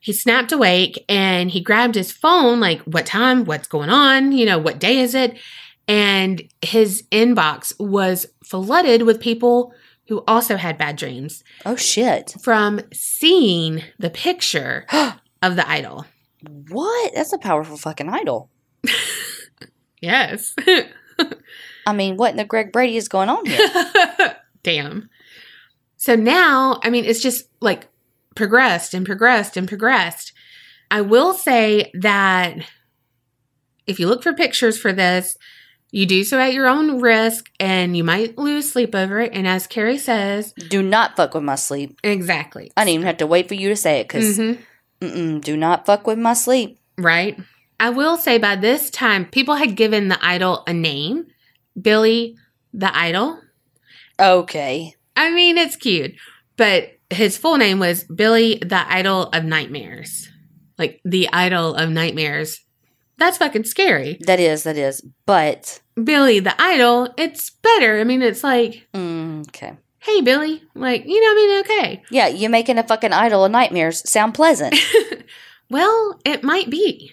he snapped awake and he grabbed his phone, like, what time? What's going on? You know, what day is it? And his inbox was flooded with people who also had bad dreams Oh, shit. from seeing the picture of the idol. What? That's a powerful fucking idol. Yes. I mean, what in the Greg Brady is going on here? Damn. So now, I mean, it's just like progressed and progressed and progressed. I will say that if you look for pictures for this, you do so at your own risk and you might lose sleep over it. And as Kerri says, do not fuck with my sleep. exactly. I didn't even have to wait for you to say it because Mhm. do not fuck with my sleep. Right. I will say by this time, people had given the idol a name Billy the Idol. Okay. I mean, it's cute, but his full name was Billy the Idol of Nightmares. Like the Idol of Nightmares. That's fucking scary. That is, that is. But, Billy the Idol, it's better. I mean, it's like, mm, okay. hey, Billy. Like, you know, I mean, okay. Yeah, you making a fucking idol of nightmares sound pleasant. Well, it might be.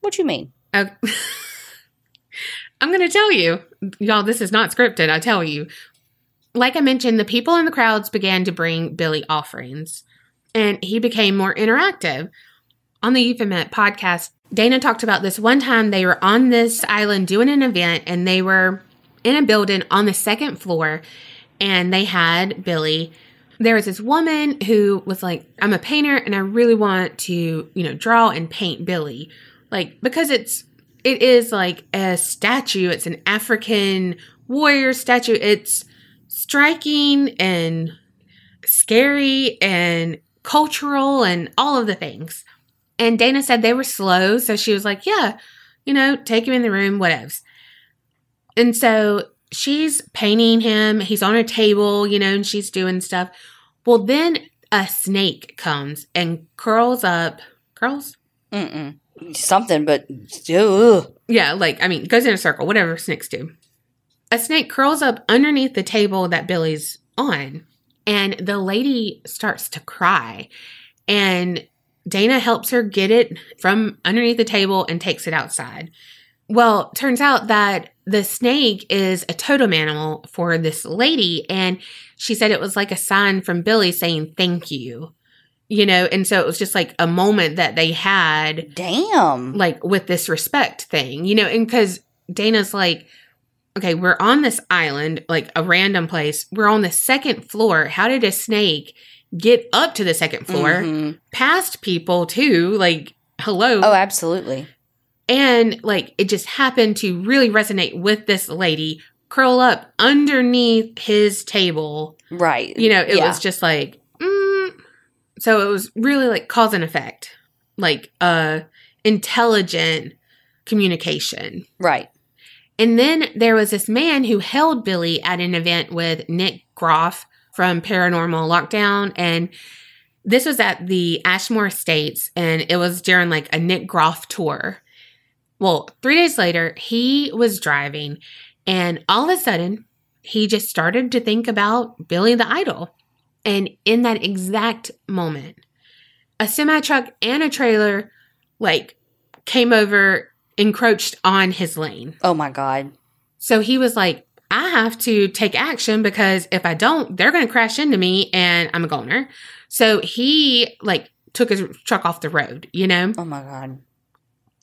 what you mean? Okay. I'm going to tell you, y'all, this is not scripted. I tell you. Like I mentioned, the people in the crowds began to bring Billy offerings, and he became more interactive. On the Euphemet podcast, Dana talked about this one time they were on this island doing an event, and they were in a building on the second floor, and they had Billy. There was this woman who was like, I'm a painter and I really want to, you know, draw and paint Billy. Like, because it's it is like a statue. It's an African warrior statue. It's striking and scary and cultural and all of the things. And Dana said they were slow, so she was like, "Yeah, you know, take him in the room, whatevs." And so she's painting him. He's on a table, you know, and she's doing stuff. Well, then a snake comes and curls up. Curls? Mm-mm. Something, but ugh. Yeah, like, I mean, goes in a circle, whatever snakes do. A snake curls up underneath the table that Billy's on, and the lady starts to cry. And Dana helps her get it from underneath the table and takes it outside. Well, turns out that the snake is a totem animal for this lady, and she said it was like a sign from Billy saying thank you. You know, and so it was just like a moment that they had damn. like with this respect thing, you know, and because Dana's like, okay, we're on this island, like a random place. We're on the second floor. How did a snake get up to the second floor, Mhm. past people too? Like, hello. Oh, absolutely. and like it just happened to really resonate with this lady, curl up underneath his table. Right. You know, it Yeah. was just like, mm. so it was really like cause and effect, like uh, intelligent communication. Right. And then there was this man who held Billy at an event with Nick Groff from Paranormal Lockdown. And this was at the Ashmore Estates, and it was during like a Nick Groff tour. Well, three days later, he was driving, and all of a sudden, he just started to think about Billy the Idol. And in that exact moment, a semi truck and a trailer like came over, encroached on his lane. Oh my God. So he was like, I have to take action because if I don't, they're going to crash into me and I'm a goner. So he like took his truck off the road, you know? Oh my God.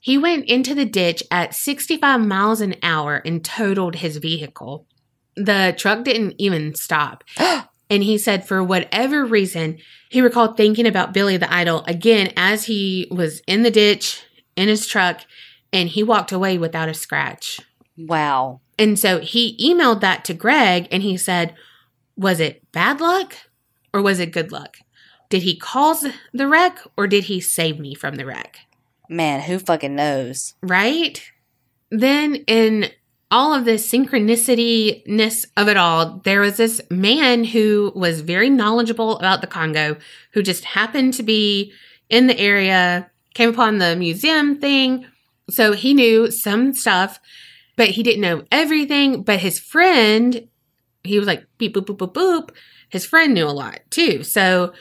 He went into the ditch at 65 miles an hour and totaled his vehicle. The truck didn't even stop. And he said, for whatever reason, he recalled thinking about Billy the Idol again as he was in the ditch in his truck and he walked away without a scratch. Wow. And so he emailed that to Greg and he said, Was it bad luck or was it good luck? Did he cause the wreck or did he save me from the wreck? Man, who fucking knows? Right? Then in all of this synchronicity ness of it all, there was this man who was very knowledgeable about the Congo who just happened to be in the area, came upon the museum thing. So he knew some stuff, but he didn't know everything. But his friend, he was like beep, boop, boop, boop, boop. His friend knew a lot too. So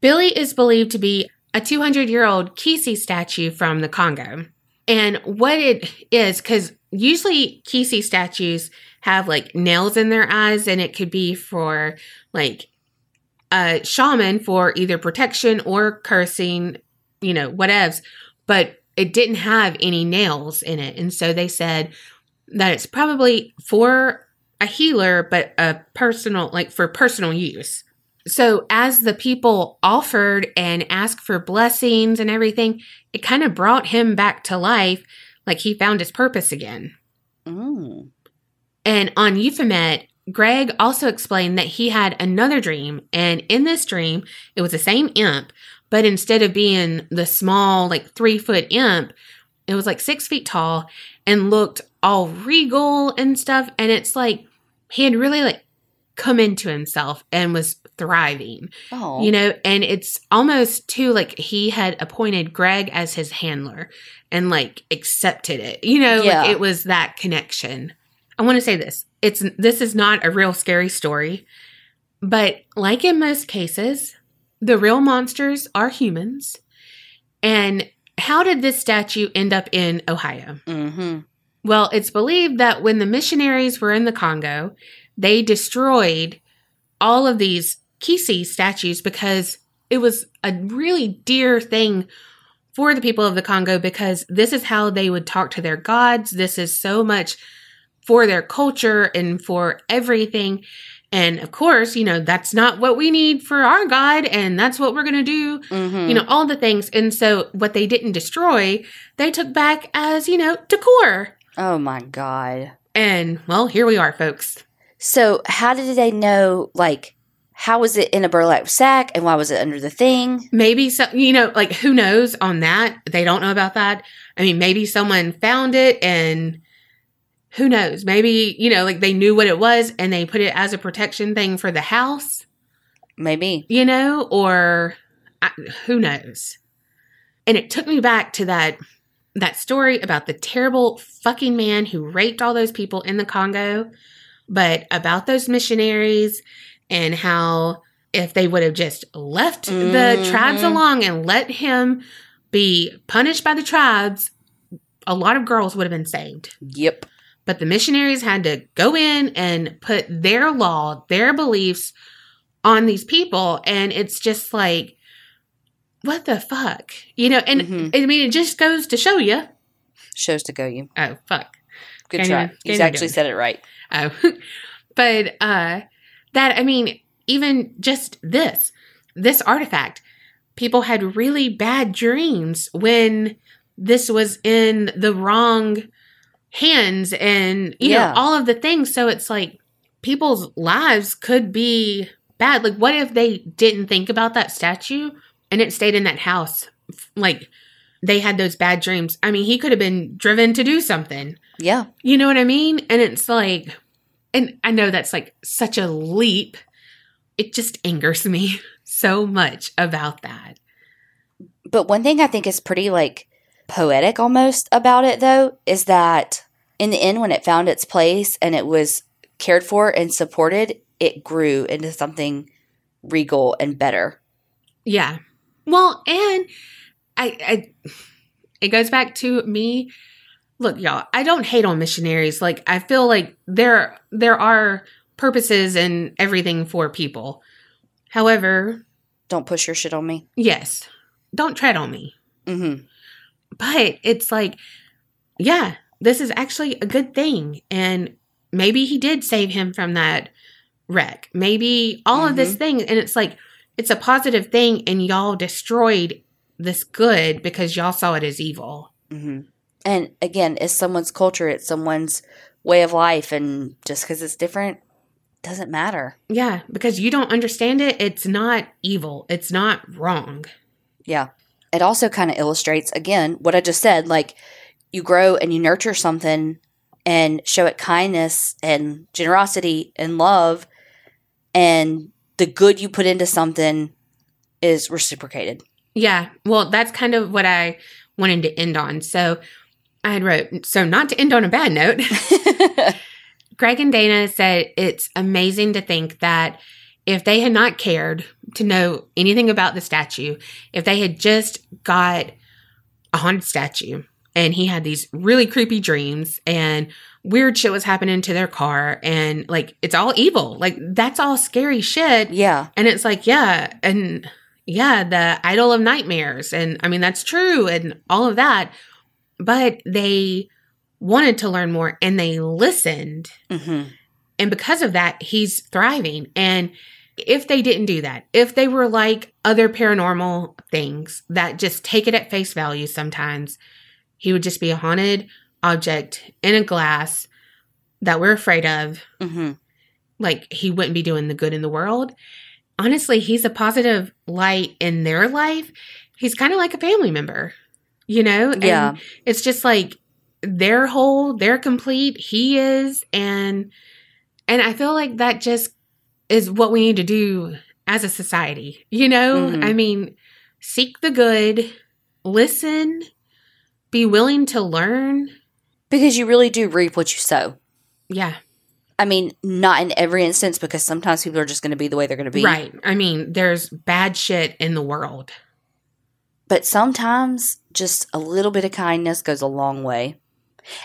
Billy is believed to be a 200 year old Kisi statue from the Congo. And what it is, because usually Kisi statues have like nails in their eyes, and it could be for like a shaman for either protection or cursing, you know, whatevs. But it didn't have any nails in it. And so they said that it's probably for a healer, but a personal, like for personal use. So as the people offered and asked for blessings and everything, it kind of brought him back to life, like he found his purpose again. Mm. And on Euphemet, Greg also explained that he had another dream, and in this dream, it was the same imp, but instead of being the small, like three foot imp, it was like six feet tall and looked all regal and stuff. And it's like he had really like come into himself and was thriving, Oh. you know, and it's almost too like he had appointed Greg as his handler and like accepted it, you know, Yeah. like it was that connection. I want to say this. It's this is not a real scary story, but like in most cases, the real monsters are humans. And how did this statue end up in Ohio? mm-hmm. Well, it's believed that when the missionaries were in the Congo, they destroyed all of these Kisi statues because it was a really dear thing for the people of the Congo because this is how they would talk to their gods. This is so much for their culture and for everything. And of course, you know, that's not what we need for our God, and that's what we're going to do Mm-hmm. you know, all the things. And so what they didn't destroy, they took back as, you know, decor. Oh my god. And well, here we are, folks. So how did they know? Like, how was it in a burlap sack, and why was it under the thing? Maybe so, you know, like who knows on that? They don't know about that. I mean, maybe someone found it and who knows? Maybe, you know, like they knew what it was and they put it as a protection thing for the house, Maybe. you know, or I, who knows? And it took me back to that that story about the terrible fucking man who raped all those people in the Congo, but about those missionaries and how if they would have just left the Mhm. tribes along and let him be punished by the tribes, a lot of girls would have been saved. Yep. But the missionaries had to go in and put their law, their beliefs on these people. And it's just like, what the fuck? You know, and Mhm. I mean, it just goes to show you. Shows to go you. Oh, fuck. Good Can't try. You actually said it right. Oh, but uh, that, I mean, even just this, this artifact, people had really bad dreams when this was in the wrong hands and, you Yeah. know, all of the things. So it's like people's lives could be bad. Like, what if they didn't think about that statue and it stayed in that house? Like, they had those bad dreams. I mean, he could have been driven to do something. Yeah. You know what I mean? And it's like, and I know that's like such a leap. It just angers me so much about that. But one thing I think is pretty like poetic almost about it though is that in the end when it found its place and it was cared for and supported, it grew into something regal and better. Yeah. Well, and I, I, it goes back to me. Look, y'all, I don't hate on missionaries. Like, I feel like there, there are purposes and everything for people. However, Don't push your shit on me. yes, don't tread on me. Mm-hmm. But it's like yeah this is actually a good thing and maybe he did save him from that wreck maybe all of this thing and it's like it's a positive thing and y'all destroyed this good because y'all saw it as evil Mm-hmm. And again, it's someone's culture, it's someone's way of life, and just because it's different doesn't matter. yeah because you don't understand it it's not evil it's not wrong Yeah. It also kind of illustrates, again, what I just said like you grow and you nurture something and show it kindness and generosity and love, and the good you put into something is reciprocated. Yeah, well, that's kind of what I wanted to end on. So I had wrote, so not to end on a bad note, Greg and Dana said it's amazing to think that if they had not cared to know anything about the statue, if they had just got a haunted statue and he had these really creepy dreams and weird shit was happening to their car and like it's all evil, like that's all scary shit. yeah. And it's like, yeah, and yeah, the idol of nightmares. And I mean, that's true and all of that. But they wanted to learn more and they listened. hmm And because of that, he's thriving. And if they didn't do that, if they were like other paranormal things that just take it at face value sometimes, he would just be a haunted object in a glass that we're afraid of. hmm Like he wouldn't be doing the good in the world. Honestly, he's a positive light in their life. He's kind of like a family member, you know? And Yeah. it's just like they're whole, they're complete, he is, and and I feel like that just is what we need to do as a society. You know? Mhm. I mean, seek the good, listen, be willing to learn. Because you really do reap what you sow. Yeah. I mean, not in every instance, because sometimes people are just going to be the way they're going to be. Right. I mean, there's bad shit in the world. But sometimes just a little bit of kindness goes a long way.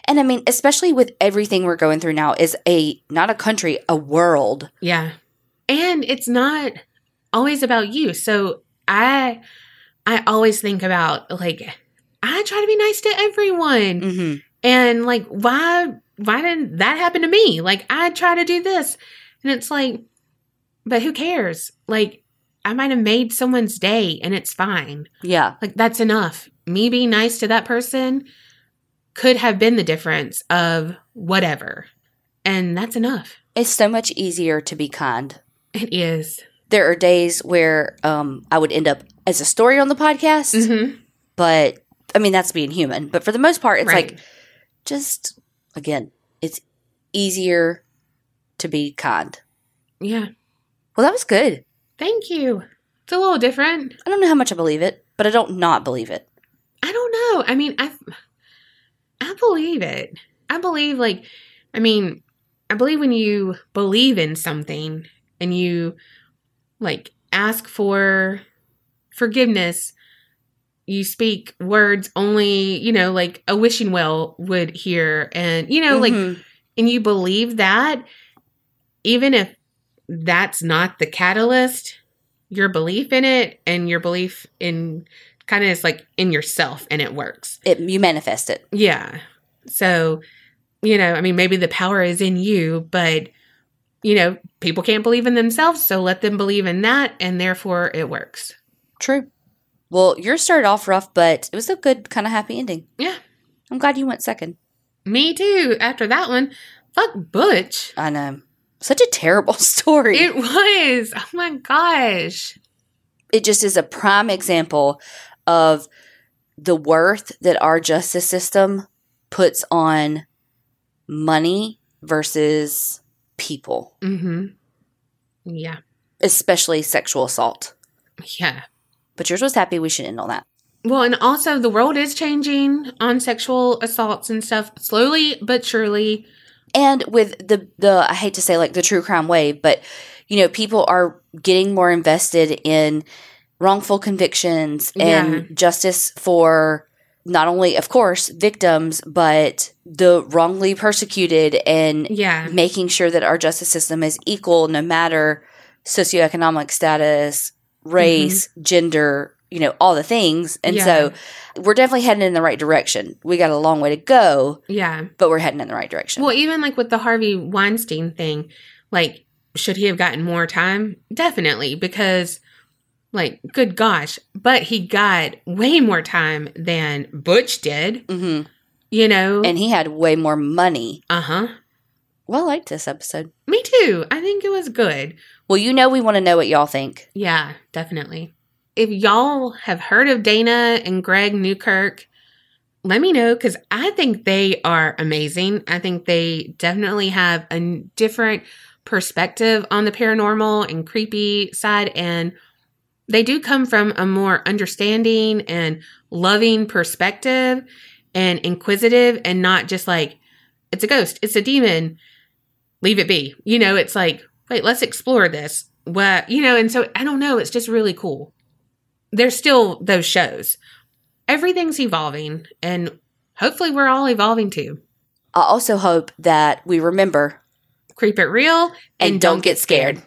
And I mean, especially with everything we're going through now, is a not a country, a world. Yeah. And it's not always about you. So I I always think about like I try to be nice to everyone. hmm And like why why didn't that happen to me? Like I try to do this. And it's like but who cares? Like I might have made someone's day and it's fine. Yeah. Like that's enough. Me being nice to that person could have been the difference of whatever. And that's enough. It's so much easier to be kind. It is. There are days where um, I would end up as a story on the podcast, Mhm. but I mean, that's being human. But for the most part, it's Right. like just, again, it's easier to be kind. Yeah. Well, that was good. Thank you. It's a little different. I don't know how much I believe it, but I don't not believe it. I don't know. I mean, I I believe it. I believe like I mean, I believe when you believe in something and you like ask for forgiveness, you speak words only, you know, like a wishing well would hear and you know, like Mhm. and you believe that even if that's not the catalyst your belief in it and your belief in kind of is like in yourself and it works it, you manifest it. yeah so you know i mean maybe the power is in you but you know people can't believe in themselves so let them believe in that and therefore it works True. Well, yours started off rough, but it was a good, kind of happy ending. yeah I'm glad you went second. me too after that one fuck butch I know. Such a terrible story. it was oh my gosh it just is a prime example of the worth that our justice system puts on money versus people, mm-hmm yeah especially sexual assault. yeah But yours was happy. We should end on that. Well, and also the world is changing on sexual assaults and stuff slowly but surely. And with the the I hate to say like the true crime wave, but you know people are getting more invested in wrongful convictions and Yeah. justice for not only of course victims but the wrongly persecuted and Yeah. making sure that our justice system is equal no matter socioeconomic status, race, mm-hmm. gender, you know, all the things. And Yeah. so we're definitely heading in the right direction. We got a long way to go, Yeah. but we're heading in the right direction. Well, even like with the Harvey Weinstein thing, like, should he have gotten more time? Definitely, because, like, good gosh, but he got way more time than Butch did, hmm you know? And he had way more money. uh huh. Well, I liked this episode. Me too. I think it was good. Well, you know, we want to know what y'all think. Yeah, definitely. If y'all have heard of Dana and Greg Newkirk, let me know because I think they are amazing. I think they definitely have a different perspective on the paranormal and creepy side. And they do come from a more understanding and loving perspective and inquisitive and not just like, it's a ghost, it's a demon, leave it be. You know, it's like, wait, let's explore this. What, you know, and so I don't know, it's just really cool. There's still those shows. Everything's evolving, and hopefully, we're all evolving too. I also hope that we remember Creep it real and, don't get scared.